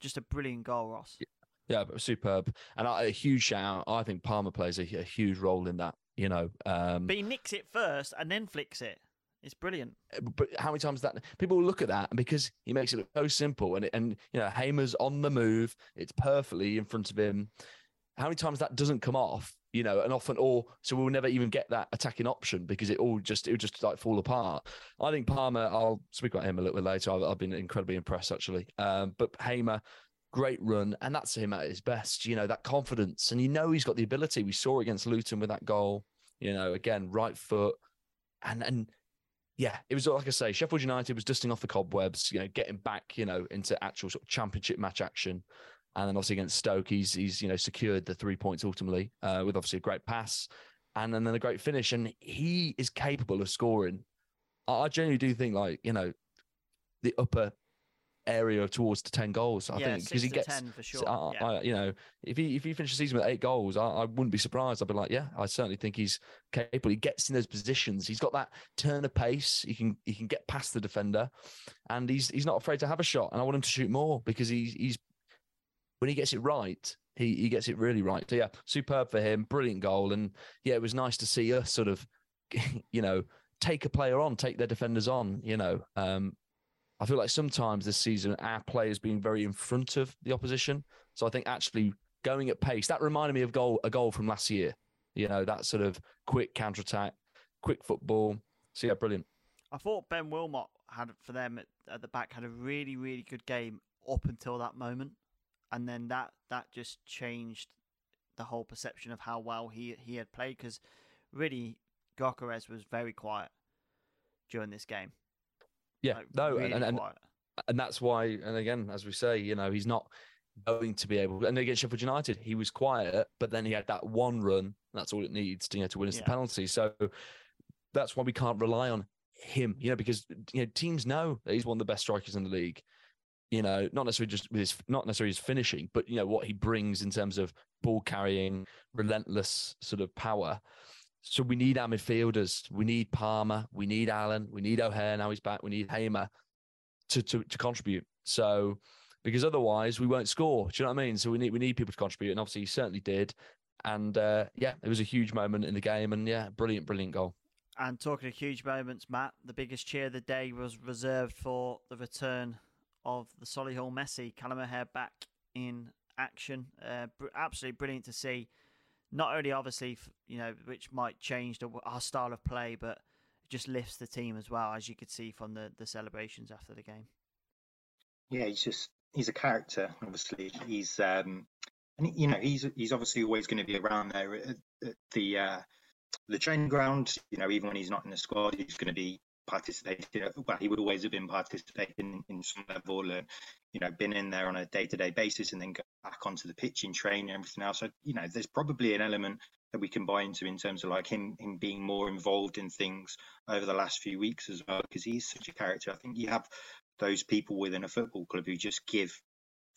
Just a brilliant goal, Ross. Yeah, but superb. And a huge shout out. I think Palmer plays a, a huge role in that, you know. Um, But he nicks it first and then flicks it. It's brilliant. but how many times that people look at that and because he makes it look so simple and and you know Hamer's on the move, it's perfectly in front of him. How many times that doesn't come off, you know, and often or so we'll never even get that attacking option because it all just it would just like fall apart. I think Palmer, I'll speak about him a little bit later. I've, I've been incredibly impressed actually. Um, but Hamer, great run, and that's him at his best. You know that confidence, and you know he's got the ability. We saw against Luton with that goal. You know, again, right foot, and and yeah, it was like I say, Sheffield United was dusting off the cobwebs, you know, getting back, you know, into actual sort of championship match action. And then obviously against Stoke, he's he's you know secured the three points ultimately uh, with obviously a great pass and then then a great finish. And he is capable of scoring. I, I genuinely do think like you know the upper area towards the ten goals. I Yeah, think because he gets 10 for sure, I- yeah. I- you know if he if he finishes the season with eight goals, I, I wouldn't be surprised. I'd be like, yeah, I certainly think he's capable. He gets in those positions. He's got that turn of pace. He can he can get past the defender, and he's he's not afraid to have a shot. And I want him to shoot more because he's he's when he gets it right, he he gets it really right. So yeah, superb for him. Brilliant goal, and yeah, it was nice to see us sort of, you know, take a player on, take their defenders on. You know, um, I feel like sometimes this season our players being very in front of the opposition. So I think actually going at pace that reminded me of goal a goal from last year. You know, that sort of quick counter attack, quick football. So yeah, brilliant. I thought Ben Wilmot had for them at, at the back had a really really good game up until that moment, and then that that just changed the whole perception of how well he he had played because really Gyökeres was very quiet during this game. Yeah, Like, no, really and, and quiet. and that's why, and again, as we say, you know, he's not going to be able. And against Sheffield United, he was quiet, but then he had that one run. That's all it needs to you know to win us the penalty. So that's why we can't rely on him, you know, because you know teams know that he's one of the best strikers in the league. You know, not necessarily just with his, not necessarily his finishing, but you know what he brings in terms of ball carrying, relentless sort of power. So we need our midfielders. We need Palmer. We need Allen. We need O'Hare. Now he's back. We need Hamer to to, to contribute. So because otherwise we won't score. Do you know what I mean? So we need we need people to contribute, and obviously he certainly did. And uh, yeah, it was a huge moment in the game, and yeah, brilliant, brilliant goal. And talking of huge moments, Matt, the biggest cheer of the day was reserved for the return of the Solihull Messi, Callum O'Hare back in action. Uh, absolutely brilliant to see. Not only obviously, you know, which might change the, our style of play, but it just lifts the team as well, as you could see from the, the celebrations after the game. Yeah, he's just he's a character. Obviously, he's um, and you know he's he's obviously always going to be around there at, at the uh, the training ground. You know, even when he's not in the squad, he's going to be participating. Well, he would always have been participating in some level, and you know, been in there on a day to day basis, and then go back onto the pitch in training and everything else. So you know, there's probably an element that we can buy into in terms of like him him being more involved in things over the last few weeks as well, because he's such a character. I think you have those people within a football club who just give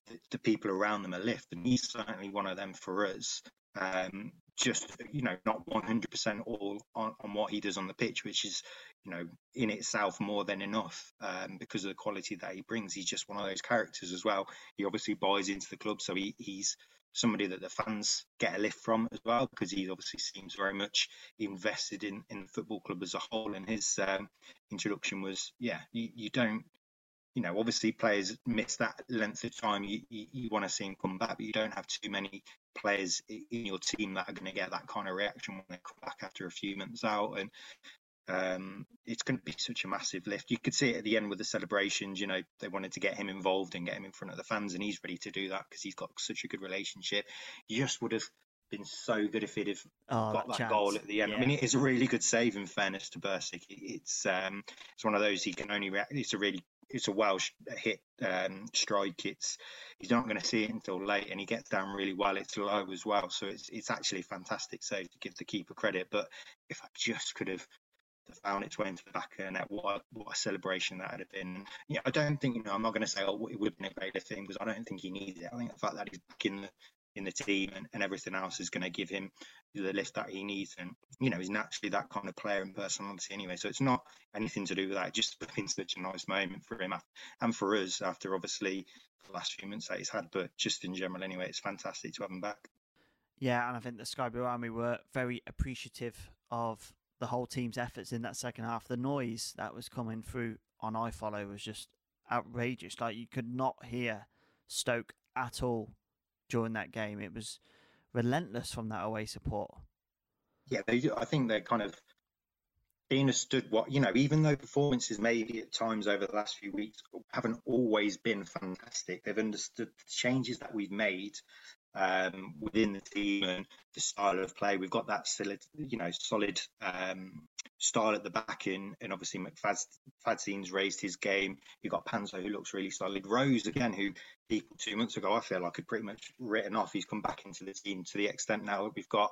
the, the people around them a lift, and he's certainly one of them for us. Um, just you know, not 100% all on, on what he does on the pitch, which is you know in itself more than enough um, because of the quality that he brings. He's just one of those characters as well. He obviously buys into the club, so he, he's somebody that the fans get a lift from as well because he obviously seems very much invested in in the football club as a whole. And his um, introduction was, yeah, you, you don't you know, obviously players miss that length of time. You, you, you want to see him come back, but you don't have too many players in your team that are going to get that kind of reaction when they come back after a few months out. And um, it's going to be such a massive lift. You could see it at the end with the celebrations. You know, they wanted to get him involved and get him in front of the fans, and he's ready to do that because he's got such a good relationship. You just would have been so good if he'd have Oh, got that that, goal at the end. I mean, it is a really good save. In fairness to Bursik, it's um, it's one of those he can only react. It's a really it's a Welsh hit um, strike. It's he's not going to see it until late, and he gets down really well. It's low as well, so it's it's actually fantastic save to give the keeper credit. But if I just could have found its way into the back the net, what what a celebration that would have been. Yeah, I don't think you know. I'm not going to say oh it would have been a greater thing because I don't think he needs it. I think the fact that he's back in the in the team, and, and everything else is going to give him the lift that he needs. And you know, he's naturally that kind of player and personality anyway. So it's not anything to do with that. It just been such a nice moment for him and for us after obviously the last few months that he's had, but just in general anyway, it's fantastic to have him back. Yeah, and I think the Sky Blue Army were very appreciative of the whole team's efforts in that second half. The noise that was coming through on iFollow was just outrageous. Like you could not hear Stoke at all during that game. It was relentless from that away support. Yeah, they. I think they're kind of understood what you know. Even though performances maybe at times over the last few weeks haven't always been fantastic, they've understood the changes that we've made um, within the team and the style of play. We've got that solid, you know, solid um, style at the back in, and obviously McFadzean's raised his game. You've got Panzo who looks really solid. Rose again, who people two months ago I feel like had pretty much written off. He's come back into the team to the extent now that we've got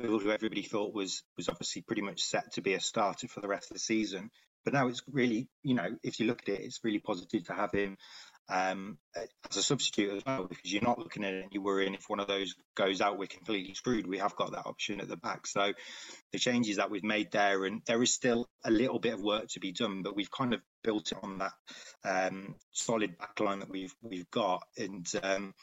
who everybody thought was was obviously pretty much set to be a starter for the rest of the season. But now it's really, you know, if you look at it, it's really positive to have him um, as a substitute as well, because you're not looking at it and you're worrying if one of those goes out, we're completely screwed. We have got that option at the back. So the changes that we've made there, and there is still a little bit of work to be done, but we've kind of built it on that um, solid backline that we've we've got. And um,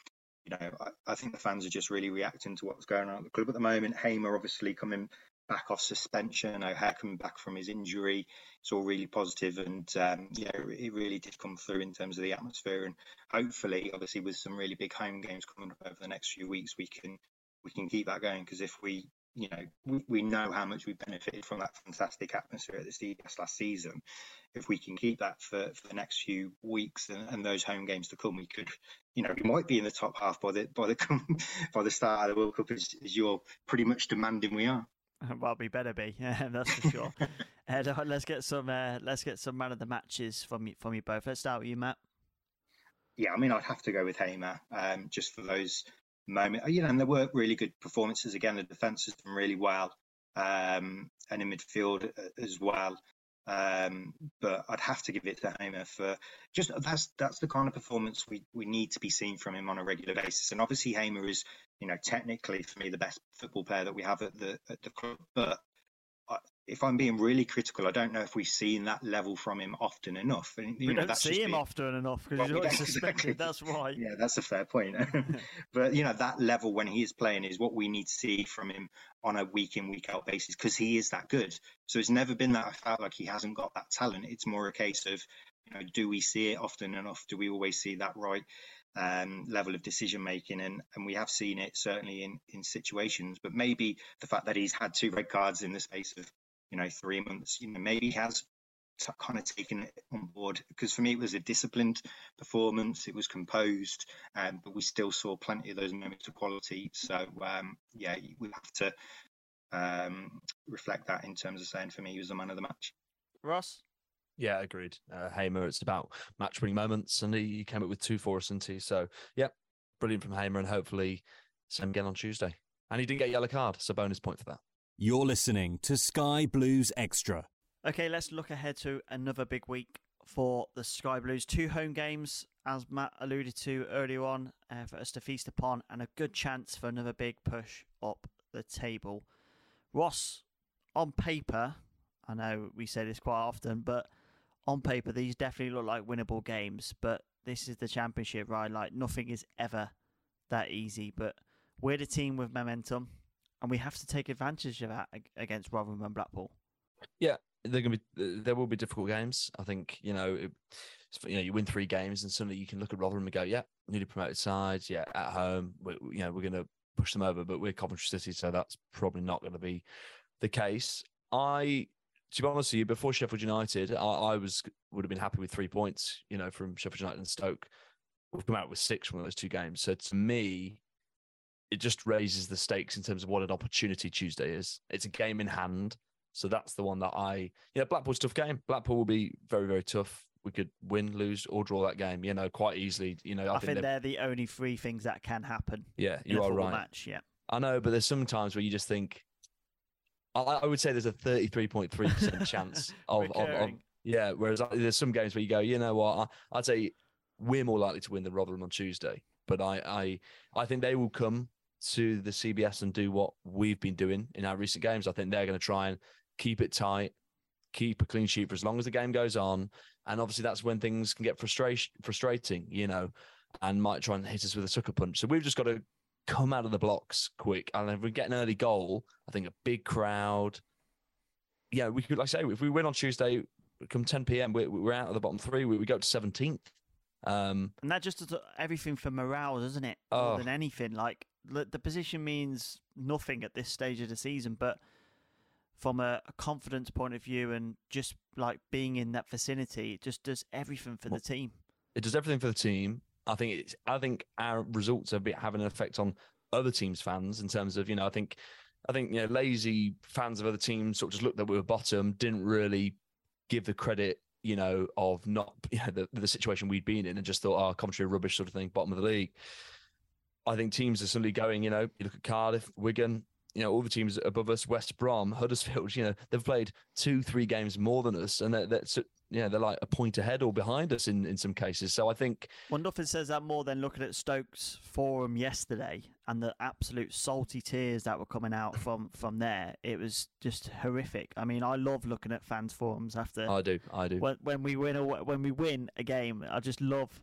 you know, I, I, think the fans are just really reacting to what's going on at the club at the moment. Hamer obviously coming back off suspension, O'Hare coming back from his injury. It's all really positive, and um, yeah, it really did come through in terms of the atmosphere. And hopefully, obviously, with some really big home games coming up over the next few weeks, we can we can keep that going. Because if we you know, we, we know how much we benefited from that fantastic atmosphere at the CBS last season. If we can keep that for, for the next few weeks and, and, those home games to come, we could, you know, we might be in the top half by the by the by the start of the World Cup, as, as you're pretty much demanding we are. Well, we better be. Yeah, that's for sure. uh, let's get some. Uh, let's get some man of the matches from you. From you both. Let's start with you, Matt. Yeah, I mean, I'd have to go with Hamer, um, just for those moments. You know, and there were really good performances. Again, the defence has done really well, um, and in midfield uh, as well. Um, but I'd have to give it to Hamer for just that's that's the kind of performance we, we need to be seeing from him on a regular basis. And obviously Hamer is, you know, technically for me the best football player that we have at the at the club. But if I'm being really critical, I don't know if we've seen that level from him often enough. And, we know, don't see him been... often enough because well, he's always suspended. Exactly. That's right. Yeah, that's a fair point. but you know, that level when he is playing is what we need to see from him on a week in week out basis because he is that good. So it's never been that I felt like he hasn't got that talent. It's more a case of you know, do we see it often enough? Do we always see that right? Um, level of decision making, and and we have seen it certainly in in situations. But maybe the fact that he's had two red cards in the space of you know, three months, you know, maybe he has t- kind of taken it on board because for me it was a disciplined performance. It was composed, um, but we still saw plenty of those moments of quality. So um, yeah, we have to um, reflect that in terms of saying for me he was the man of the match. Ross. Yeah, agreed. Uh, Hamer, it's about match winning moments, and he came up with two for us, and he? So, yeah, brilliant from Hamer, and hopefully same again on Tuesday. And he didn't get a yellow card, so bonus point for that. You're listening to Sky Blues Extra. Okay, let's look ahead to another big week for the Sky Blues. Two home games, as Matt alluded to earlier on, uh, for us to feast upon, and a good chance for another big push up the table. Ross, on paper, I know we say this quite often, but on paper, these definitely look like winnable games. But this is the championship, right? Like, nothing is ever that easy. But we're the team with momentum and we have to take advantage of that against Rotherham and Blackpool. Yeah, they're going to be. There will be difficult games. I think you know, it, you know, you win three games and suddenly you can look at Rotherham and go, yeah, newly promoted sides, yeah, at home, we, you know, we're going to push them over, but we're Coventry City, so that's probably not going to be the case. I, to be honest with you, before Sheffield United, I, I was would have been happy with three points, you know, from Sheffield United and Stoke. We've come out with six from those two games, so to me, it just raises the stakes in terms of what an opportunity Tuesday is. It's a game in hand. So that's the one that I, you know, Blackpool's tough game. Blackpool will be very, very tough. We could win, lose, or draw that game, you know, quite easily. You know, I, I think, think they're the only three things that can happen. Yeah, you are right. Match, yeah. I know, but there's some times where you just think, I, I would say there's a 33.3% chance of, of, of, yeah. Whereas there's some games where you go, you know what, I, I'd say we're more likely to win than Rotherham on Tuesday. but I, I, I think they will come to the CBS and do what we've been doing in our recent games. I think they're going to try and keep it tight, keep a clean sheet for as long as the game goes on, and obviously that's when things can get frustration frustrating, you know, and might try and hit us with a sucker punch. So we've just got to come out of the blocks quick, and if we get an early goal, I think a big crowd. Yeah, we could, like I say, if we win on Tuesday, come 10 p.m., we're, we're out of the bottom three. We, we go to 17th. Um, and that just does everything for morale, doesn't it? More oh. than anything, like the position means nothing at this stage of the season, but from a, a, confidence point of view and just like being in that vicinity, it just does everything for well, the team. It does everything for the team. I think it's. I think our results are having an effect on other teams' fans in terms of you know. I think, I think you know, lazy fans of other teams sort of just looked that we were bottom, didn't really give the credit you know of not you know, the the situation we'd been in, and just thought, oh, commentary rubbish sort of thing, bottom of the league. I think teams are suddenly going. You know, you look at Cardiff, Wigan, you know, all the teams above us, West Brom, Huddersfield, you know, they've played two, three games more than us, and they're, they're yeah, they're like a point ahead or behind us in, in some cases. So I think. Well, nothing says that more than looking at Stokes forum yesterday and the absolute salty tears that were coming out from from there. It was just horrific. I mean, I love looking at fans forums after. I do, I do. When, when we win a when we win a game, I just love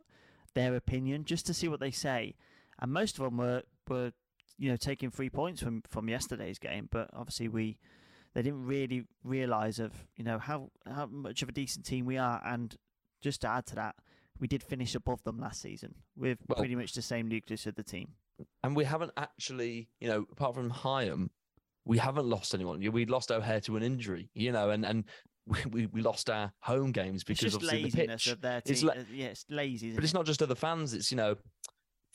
their opinion just to see what they say, and most of them were were you know taking three points from from yesterday's game, but obviously we they didn't really realise of you know how how much of a decent team we are, and just to add to that, we did finish above them last season with well, pretty much the same nucleus of the team. And we haven't actually, you know, apart from Hyam, we haven't lost anyone. We lost O'Hare to an injury, you know, and and we, we lost our home games because obviously the pitch. Of their team. It's la- uh, yeah, it's lazy. But it? it's not just other fans. It's you know,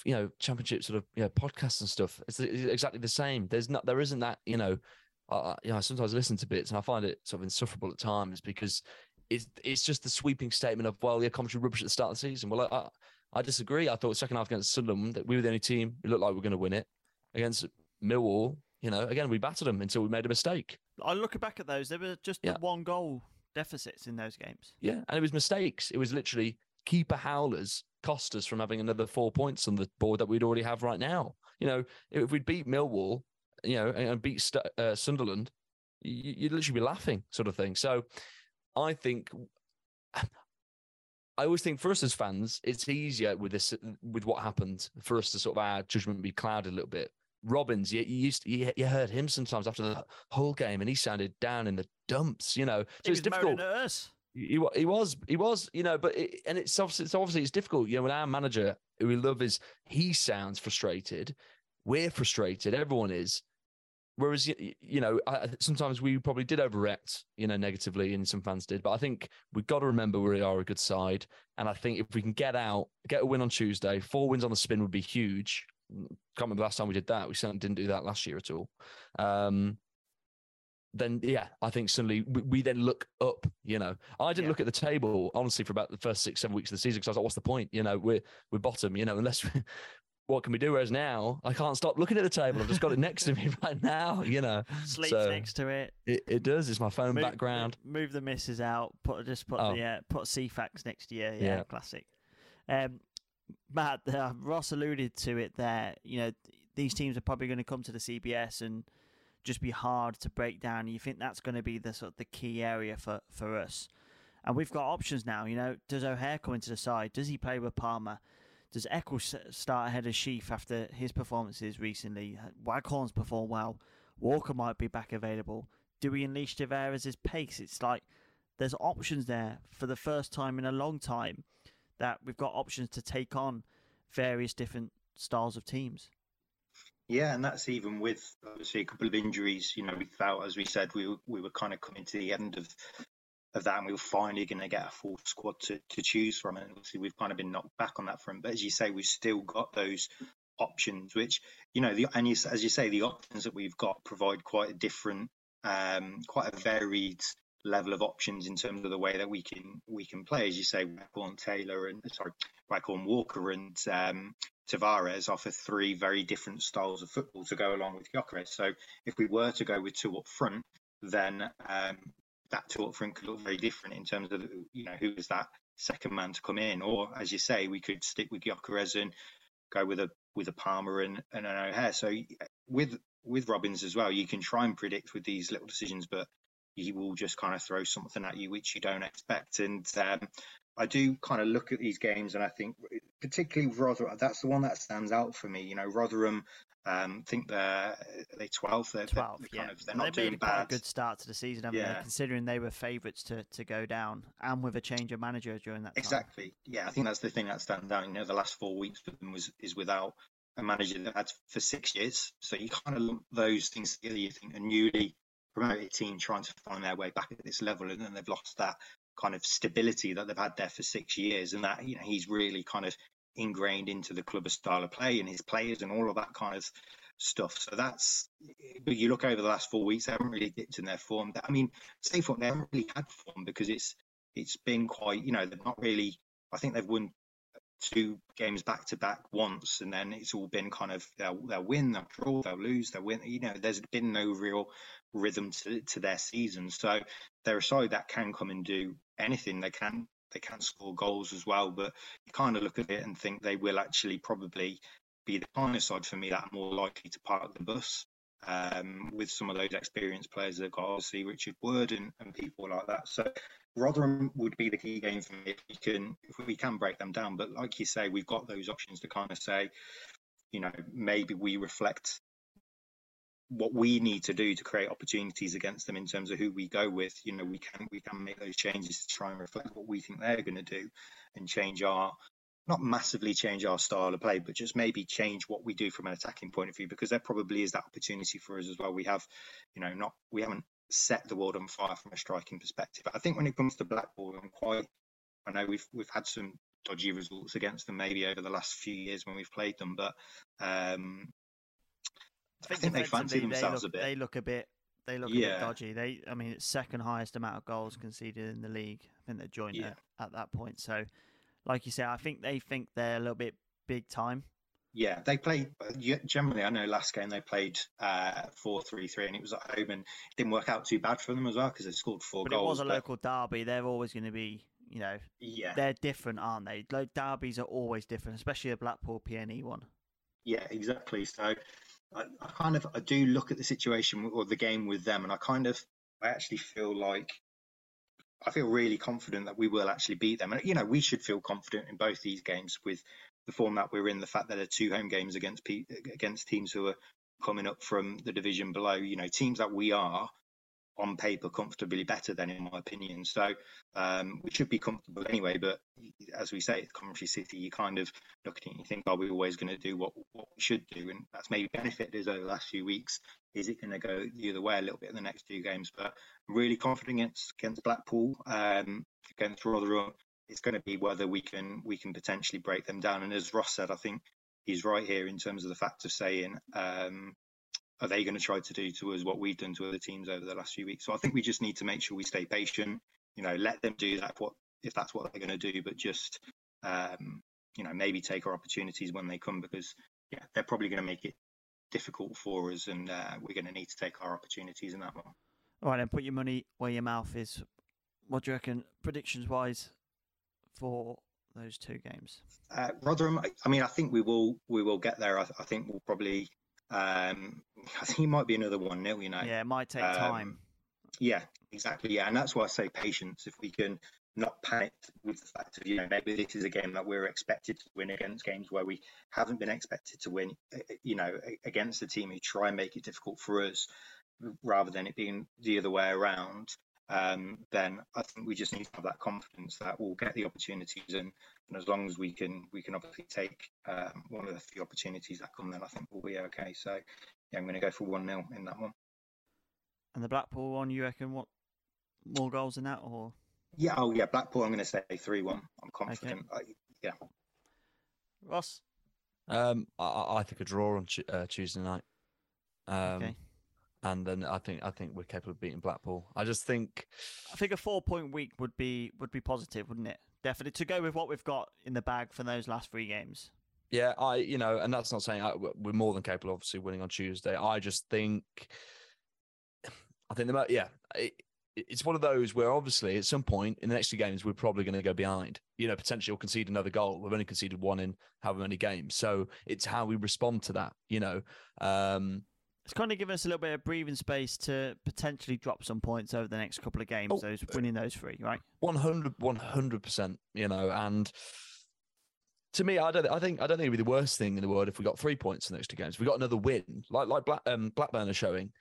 you know, championship sort of you know podcasts and stuff. It's, it's exactly the same. There's not there isn't that you know I, you know, I sometimes listen to bits and I find it sort of insufferable at times because it's it's just the sweeping statement of well, yeah, commentary rubbish at the start of the season. Well, I, I disagree. I thought second half against Sunderland that we were the only team who looked like we were going to win it. Against Millwall, you know, again we battered them until we made a mistake. I look back at those; there were just yeah. one goal deficits in those games. Yeah, and it was mistakes. It was literally keeper howlers cost us from having another four points on the board that we'd already have right now. You know, if we'd beat Millwall you know, and beat St- uh, Sunderland, you, you'd literally be laughing, sort of thing. So I think. I always think for us as fans, it's easier with this with what happened for us to sort of our judgment be clouded a little bit. Robins, you, you used to, you, you, heard him sometimes after the whole game, and he sounded down in the dumps. You know, so it's difficult. He, he was, he was, you know, but it, and it's obviously, it's obviously it's difficult. You know, when our manager, who we love, is he sounds frustrated. We're frustrated. Everyone is. Whereas you know, I, sometimes we probably did overreact, you know, negatively, and some fans did. But I think we've got to remember we are a good side, and I think if we can get out, get a win on Tuesday, four wins on the spin would be huge. Can't remember the last time we did that. We certainly didn't do that last year at all. Um, then yeah, I think suddenly we, we, then look up. You know, I didn't yeah. look at the table honestly for about the first six, seven weeks of the season because I was like, "What's the point?" You know, we're we're bottom. You know, unless we, what can we do? Whereas now I can't stop looking at the table. I've just got it next to me right now, you know. Sleeps so next to it. it. It does. It's my phone move, background. Move the misses out. Put just put oh. the uh, put Ceefax next to you. Yeah, yeah. classic. Um, Matt, uh, Ross alluded to it there. You know, these teams are probably going to come to the CBS and just be hard to break down. You think that's going to be the sort of the key area for for us? And we've got options now. You know, does O'Hare come into the side? Does he play with Palmer? Does Eccles start ahead of Sheaf after his performances recently? Waghorn's performed well. Walker might be back available. Do we unleash Tavares' pace? It's like there's options there for the first time in a long time that we've got options to take on various different styles of teams. Yeah, and that's even with obviously a couple of injuries. You know, we felt, as we said, we we were kind of coming to the end of of that, and we were finally going to get a full squad to, to choose from. And obviously, we've kind of been knocked back on that front. But as you say, we've still got those options, which you know, the, and you, as you say, the options that we've got provide quite a different, um, quite a varied level of options in terms of the way that we can we can play. As you say, Waghorn Taylor and sorry, Waghorn Walker and um, Tavares offer three very different styles of football to go along with Gyökeres. So if we were to go with two up front, then um, that talk front could look very different in terms of you know who is that second man to come in, or as you say, we could stick with Gyökeres and go with a with a Palmer and, and an O'Hare. So with with Robins as well, you can try and predict with these little decisions, but he will just kind of throw something at you which you don't expect. And um, I do kind of look at these games, and I think particularly Rotherham, that's the one that stands out for me. You know, Rotherham. Um, think they're they 12th. They're, 12, they're, yeah. Kind of, they're not they doing bad. a good start to the season, haven't Yeah. they? Considering they were favourites to, to go down, and with a change of manager during that time. Exactly. Yeah, I think that's the thing that stands out. You know, the last four weeks for them was is without a manager that had for six years. So you kind of lump those things together. You think a newly promoted team trying to find their way back at this level, and then they've lost that kind of stability that they've had there for six years, and that you know he's really kind of ingrained into the club club's style of play and his players and all of that kind of stuff. So that's, but you look over the last four weeks, they haven't really dipped in their form. I mean, say form, they haven't really had form because it's it's been quite, you know, they're not really. I think they've won two games back to back once, and then it's all been kind of they'll they'll win, they'll draw, they'll lose, they'll win. You know, there's been no real rhythm to to their season. So they're a side that can come and do anything. They can they can score goals as well, but you kind of look at it and think they will actually probably be the kind of side for me that are more likely to park the bus um, with some of those experienced players that got obviously Richard Wood and, and people like that. So Rotherham would be the key game for me if we can if we can break them down. But like you say, we've got those options to kind of say, you know, maybe we reflect what we need to do to create opportunities against them in terms of who we go with. You know, we can we can make those changes to try and reflect what we think they're going to do and change our not massively change our style of play, but just maybe change what we do from an attacking point of view, because there probably is that opportunity for us as well. We have, you know, not we haven't set the world on fire from a striking perspective. I think when it comes to Blackpool, I'm quite. I know we've we've had some dodgy results against them maybe over the last few years when we've played them, but um, I think, they fancy themselves look, a bit. They look a bit. They look a bit dodgy. They, I mean, it's second highest amount of goals conceded in the league. I think they're joint Yeah. at, at that point. So, like you say, I think they think they're a little bit big time. Yeah, they played generally. I know last game they played uh, four three three, and it was at home, and it didn't work out too bad for them as well because they scored four But goals. it was a but- local derby. They're always going to be, you know, Yeah. they're different, aren't they? Like derbies are always different, especially a Blackpool PNE one. Yeah, exactly. So I, I kind of I do look at the situation or the game with them, and I kind of I actually feel like I feel really confident that we will actually beat them. And you know, we should feel confident in both these games with the form that we're in, the fact that there are two home games against against teams who are coming up from the division below. You know, teams that we are on paper comfortably better than, in my opinion. So um, we should be comfortable anyway. But as we say, it's Coventry City. You kind of look at it and you think, are we always going to do what, what we should do? And that's maybe benefited us over the last few weeks. Is it going to go the other way a little bit in the next two games? But I'm really confident against against Blackpool, um, against Rotherham. It's going to be whether we can we can potentially break them down. And as Ross said, I think he's right here in terms of the fact of saying. Um, are they going to try to do to us what we've done to other teams over the last few weeks? So I think we just need to make sure we stay patient. You know, let them do that. What if that's what they're going to do? But just um, you know, maybe take our opportunities when they come because yeah, they're probably going to make it difficult for us, and uh, we're going to need to take our opportunities in that one. All right, then put your money where your mouth is. What do you reckon, predictions wise, for those two games? Uh, Rotherham, I- mean, I think we will we will get there. I, I think we'll probably. Um, I think it might be another one nil. You know. Yeah, it might take Um, time. Yeah, exactly. Yeah, and that's why I say patience. If we can not panic with the fact of you know maybe this is a game that we're expected to win against games where we haven't been expected to win. uh, You know, against a team who try and make it difficult for us, rather than it being the other way around. Um, then I think we just need to have that confidence that we'll get the opportunities, and, and as long as we can, we can obviously take um, one of the few opportunities that come. Then I think we'll be okay. So yeah, I'm going to go for one 0 in that one. And the Blackpool one, you reckon what more goals than that, or Yeah, oh yeah, Blackpool. I'm going to say three one. I'm confident. I, yeah. Ross? Um, I- I, I think a draw on Tu- uh, Tuesday night. Um, Okay. And then I think I think we're capable of beating Blackpool. I just think I think a four point week would be would be positive, wouldn't it? Definitely to go with what we've got in the bag for those last three games. Yeah, I you know, and that's not saying I, we're more than capable, obviously, winning on Tuesday. I just think, I think the mo- yeah, it, it's one of those where obviously at some point in the next two games we're probably going to go behind. You know, potentially we'll concede another goal. We've only conceded one in however many games, so it's how we respond to that. You know, um, it's kind of given us a little bit of breathing space to potentially drop some points over the next couple of games. Oh, those winning those three, right? 100 percent. You know, and to me, I don't. I think I don't think it'd be the worst thing in the world if we got three points in the next two games. If we got another win, like like Black, um, Blackburn are showing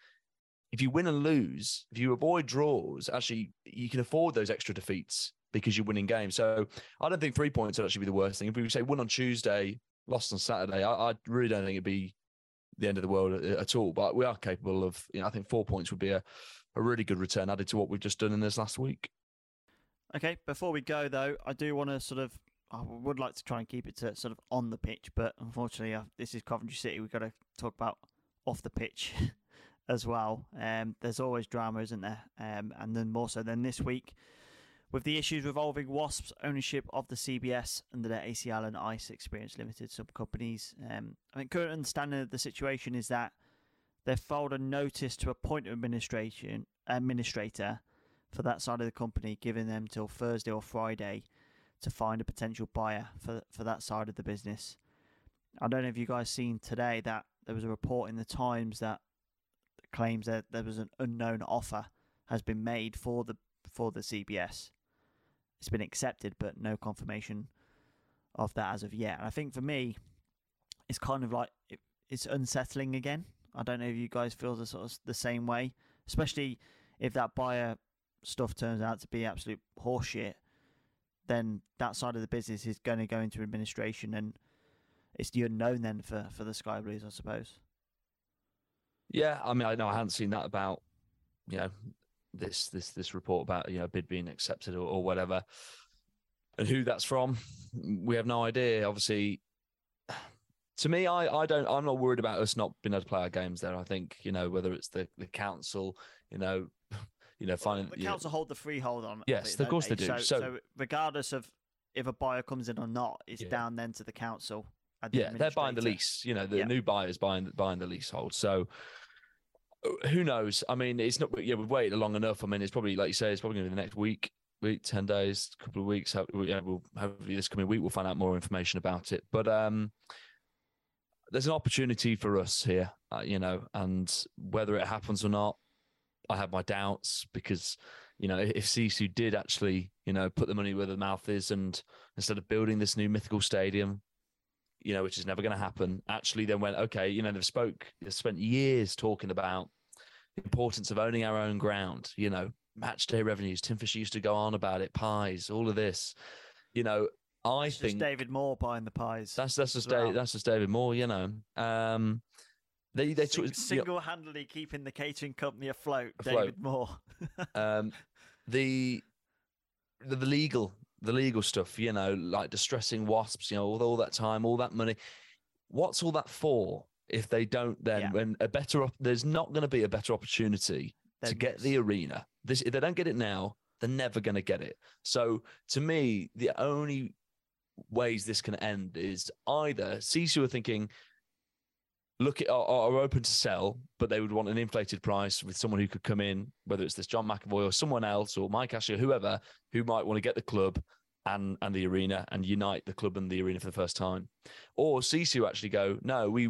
if you win and lose, if you avoid draws, actually you can afford those extra defeats because you're winning games. So I don't think three points would actually be the worst thing. If we say win on Tuesday, lost on Saturday, I, I really don't think it'd be the end of the world at, all. But we are capable of, you know, I think four points would be a, a really good return added to what we've just done in this last week. Okay, before we go though, I do want to sort of I would like to try and keep it to sort of on the pitch, but unfortunately, uh, this is Coventry City. We've got to talk about off the pitch as well. Um, there's always drama, isn't there? Um, and then more so than this week, with the issues revolving Wasps' ownership of the CBS under their ACL and Ice Experience Limited sub companies. Um, I think current understanding of the situation is that they've filed a notice to appoint an administration administrator for that side of the company, giving them till Thursday or Friday to find a potential buyer for for that side of the business. I don't know if you guys seen today that there was a report in the Times that claims that there was an unknown offer has been made for the for the CBS. It's been accepted, but no confirmation of that as of yet. And I think for me, it's kind of like it, it's unsettling again. I don't know if you guys feel the sort of the same way, especially if that buyer stuff turns out to be absolute horseshit. Then that side of the business is going to go into administration, and it's the unknown then for for the Sky Blues, I suppose. Yeah, I mean, I know I hadn't seen that about, you know, this this this report about you know bid being accepted or, or whatever, and who that's from. We have no idea. Obviously, to me, I I don't. I'm not worried about us not being able to play our games there. I think you know whether it's the the council, you know. You know, finding the council know, hold the freehold on. Yes, of course they, they do. So, so, so, regardless of if a buyer comes in or not, it's yeah. down then to the council. The yeah, they're buying the lease. You know, the yeah. new buyers buying buying the leasehold. So who knows? I mean, it's not. Yeah, we've waited long enough. I mean, it's probably like you say, it's probably going to be the next week, week, ten days, couple of weeks. Yeah, we'll hopefully this coming week we'll find out more information about it. But um, there's an opportunity for us here, uh, you know, and whether it happens or not, I have my doubts because you know if Sisu did actually you know put the money where the mouth is and instead of building this new mythical stadium you know, which is never going to happen, actually then went, okay, you know, they've spoke, they've spent years talking about the importance of owning our own ground, you know, match day revenues. Tim Fisher used to go on about it, pies, all of this. You know, I that's think David Moore buying the pies. That's that's just well. David, that's just David Moore, you know. Um, they they Sing, single-handedly keeping the catering company afloat. afloat. David Moore. um, the, the the legal the legal stuff, you know, like distressing wasps, you know, all, all that time, all that money. What's all that for? If they don't, then yeah. when a better, op- there's not going to be a better opportunity to get the arena. This, if they don't get it now, they're never going to get it. So to me, the only ways this can end is either Sisu are thinking, look at are, are, open to sell, but they would want an inflated price with someone who could come in, whether it's this John McAvoy or someone else or Mike Ashley or whoever who might want to get the club and and the arena and unite the club and the arena for the first time. Or Sisu actually go, no, we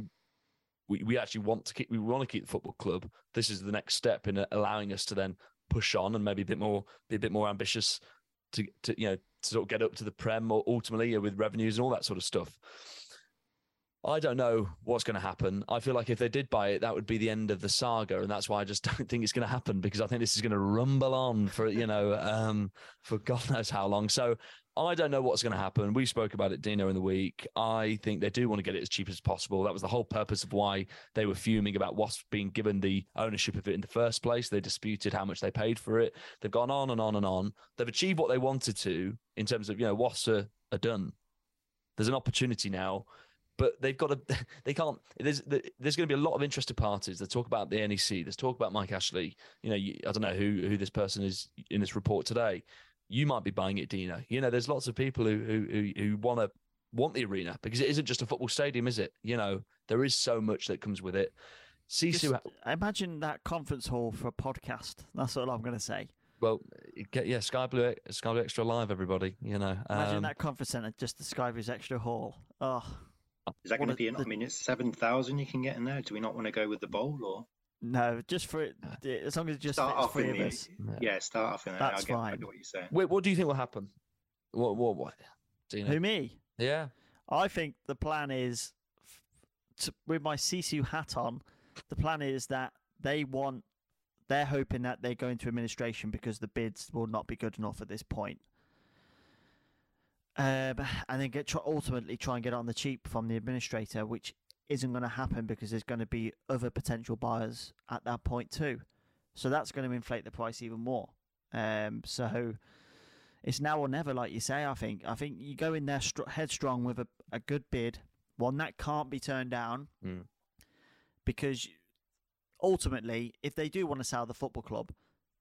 we, we actually want to keep we want to keep the football club. This is the next step in allowing us to then push on and maybe a bit more be a bit more ambitious to to you know to sort of get up to the prem or ultimately with revenues and all that sort of stuff. I don't know what's going to happen. I feel like if they did buy it, that would be the end of the saga, and that's why I just don't think it's going to happen because I think this is going to rumble on for you know um, for God knows how long. So I don't know what's going to happen. We spoke about it, Dino, in the week. I think they do want to get it as cheap as possible. That was the whole purpose of why they were fuming about Wasps being given the ownership of it in the first place. They disputed how much they paid for it. They've gone on and on and on. They've achieved what they wanted to in terms of you know Wasps are, are done. There's an opportunity now but they've got to they can't there's there's going to be a lot of interested parties. That talk about the NEC there's talk about Mike Ashley. You know I don't know who who this person is in this report today. You might be buying it Dino. You know there's lots of people who who who, want to want the arena because it isn't just a football stadium is it? You know there is so much that comes with it. Sisu imagine that conference hall for a podcast. That's all I'm going to say. Well, yeah, Sky Blue, Sky Blue Extra Live, everybody. You know, Imagine um, that conference centre, just the Sky Blues Extra Hall. Oh, Is that going to a- be? An, I mean, it's seven thousand you can get in there. Do we not want to go with the bowl or no, just for it, as long as it just start off three in the? us. Yeah, start off in there. That's I get, I fine. get what you're saying. Wait, what do you think will happen? What? What? What? Do you know? Who me? Yeah. I think the plan is, to, with my Sisu hat on, the plan is that they want, they're hoping that they go into administration because the bids will not be good enough at this point. Um, and then get ultimately try and get it on the cheap from the administrator, which isn't going to happen because there's going to be other potential buyers at that point too. So that's going to inflate the price even more. Um, so it's now or never, like you say. I think. I think you go in there str- headstrong with a, a good bid, one that can't be turned down, Mm. because ultimately, if they do want to sell the football club,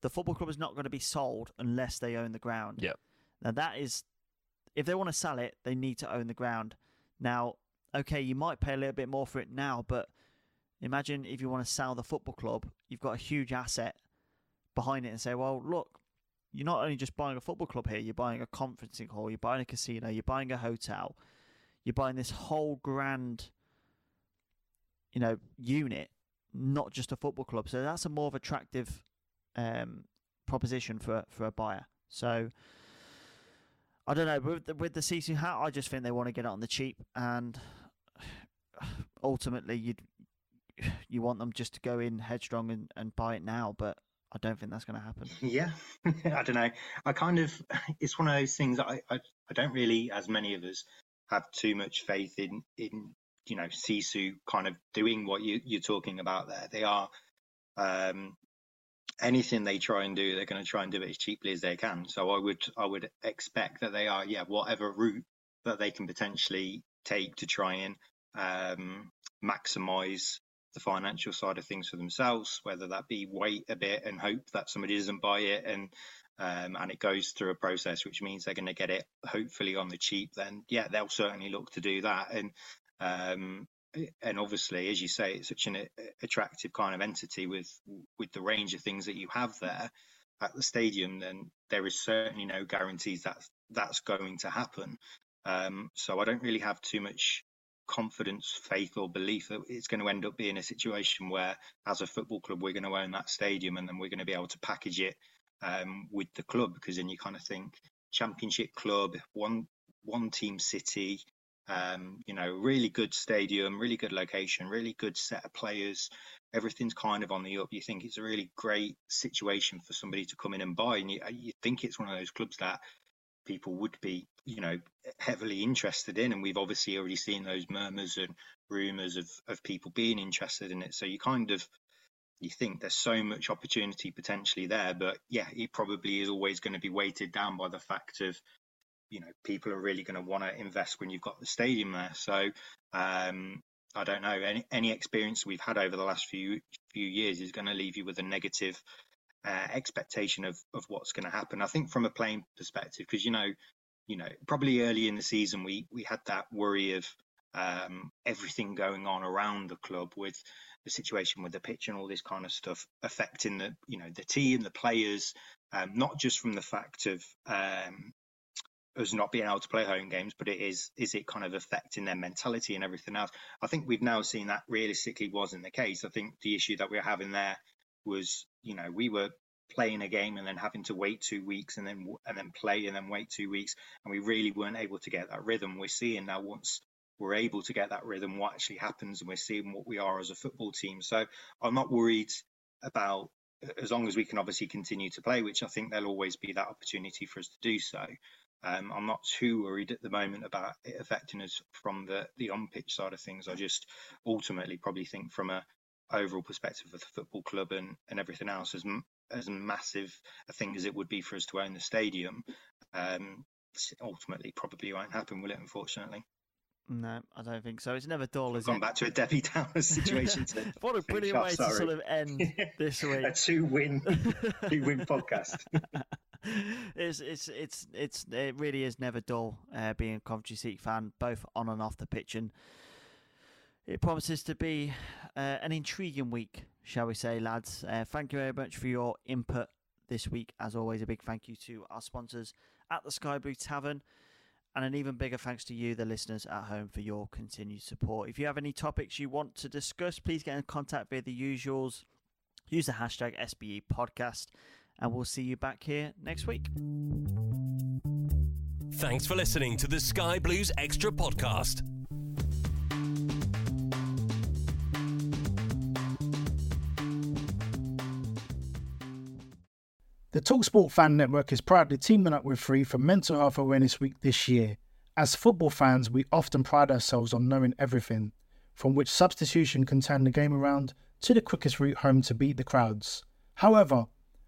the football club is not going to be sold unless they own the ground. Yep. Now that is, if they want to sell it, they need to own the ground. Now, okay, you might pay a little bit more for it now, but imagine if you want to sell the football club, you've got a huge asset behind it, and say, well, look, you're not only just buying a football club here, you're buying a conferencing hall, you're buying a casino, you're buying a hotel, you're buying this whole grand, you know, unit, not just a football club. So that's a more of attractive um, proposition for for a buyer. So I don't know with the, with the Sisu hat, I just think they want to get it on the cheap, and ultimately you'd you want them just to go in headstrong and, and buy it now, but I don't think that's going to happen. Yeah, I don't know. I kind of, it's one of those things I, I, I don't really, as many of us, have too much faith in, in you know, Sisu kind of doing what you, you're talking about there. They are, um, anything they try and do, they're going to try and do it as cheaply as they can. So I would, I would expect that they are, yeah, whatever route that they can potentially take to try and um, maximize the financial side of things for themselves, whether that be wait a bit and hope that somebody doesn't buy it and um, and it goes through a process, which means they're going to get it hopefully on the cheap. Then yeah, they'll certainly look to do that. And um, and obviously, as you say, it's such an attractive kind of entity with with the range of things that you have there at the stadium. Then there is certainly no guarantees that that's going to happen. Um, so I don't really have too much confidence, faith, or belief that it's going to end up being a situation where, as a football club, we're going to own that stadium and then we're going to be able to package it um, with the club. Because then you kind of think championship club, one one team city, um, you know, really good stadium, really good location, really good set of players. Everything's kind of on the up. You think it's a really great situation for somebody to come in and buy, and you, you think it's one of those clubs that people would be, you know, heavily interested in. And we've obviously already seen those murmurs and rumours of, of people being interested in it. So you kind of you think there's so much opportunity potentially there, but yeah, it probably is always going to be weighted down by the fact of, you know, people are really going to want to invest when you've got the stadium there. So um, I don't know any any experience we've had over the last few few years is going to leave you with a negative uh, expectation of of what's going to happen. I think from a playing perspective, because you know, you know, probably early in the season we we had that worry of um, everything going on around the club with the situation with the pitch and all this kind of stuff affecting the you know the team, the players, um, not just from the fact of um, us not being able to play home games, but it is is it kind of affecting their mentality and everything else. I think we've now seen that realistically wasn't the case. I think the issue that we we're having there was, you know, we were playing a game and then having to wait two weeks and then and then play and then wait two weeks, and we really weren't able to get that rhythm. We're seeing now once we're able to get that rhythm, what actually happens, and we're seeing what we are as a football team. So I'm not worried about as long as we can obviously continue to play, which I think there'll always be that opportunity for us to do so. Um, I'm not too worried at the moment about it affecting us from the the on pitch side of things. I just ultimately probably think from a overall perspective of the football club and, and everything else as as massive a thing as it would be for us to own the stadium. Um, ultimately, probably won't happen, will it? Unfortunately. No, I don't think so. It's never dull, is Gone it? back to a Debbie Downer situation. To what a brilliant off, way to sort of end this week. a two win, two win podcast. it's it's it's it's it really is never dull uh, being a Coventry City fan, both on and off the pitch, and it promises to be uh, an intriguing week, shall we say, lads? Uh, thank you very much for your input this week. As always, a big thank you to our sponsors at the Sky Blue Tavern. And an even bigger thanks to you, the listeners at home, for your continued support. If you have any topics you want to discuss, please get in contact via the usuals. Use the hashtag SBE podcast, and we'll see you back here next week. Thanks for listening to the Sky Blues Extra podcast. The Talksport Fan Network is proudly teaming up with Free for Mental Health Awareness Week this year. As football fans, we often pride ourselves on knowing everything, from which substitution can turn the game around to the quickest route home to beat the crowds. However,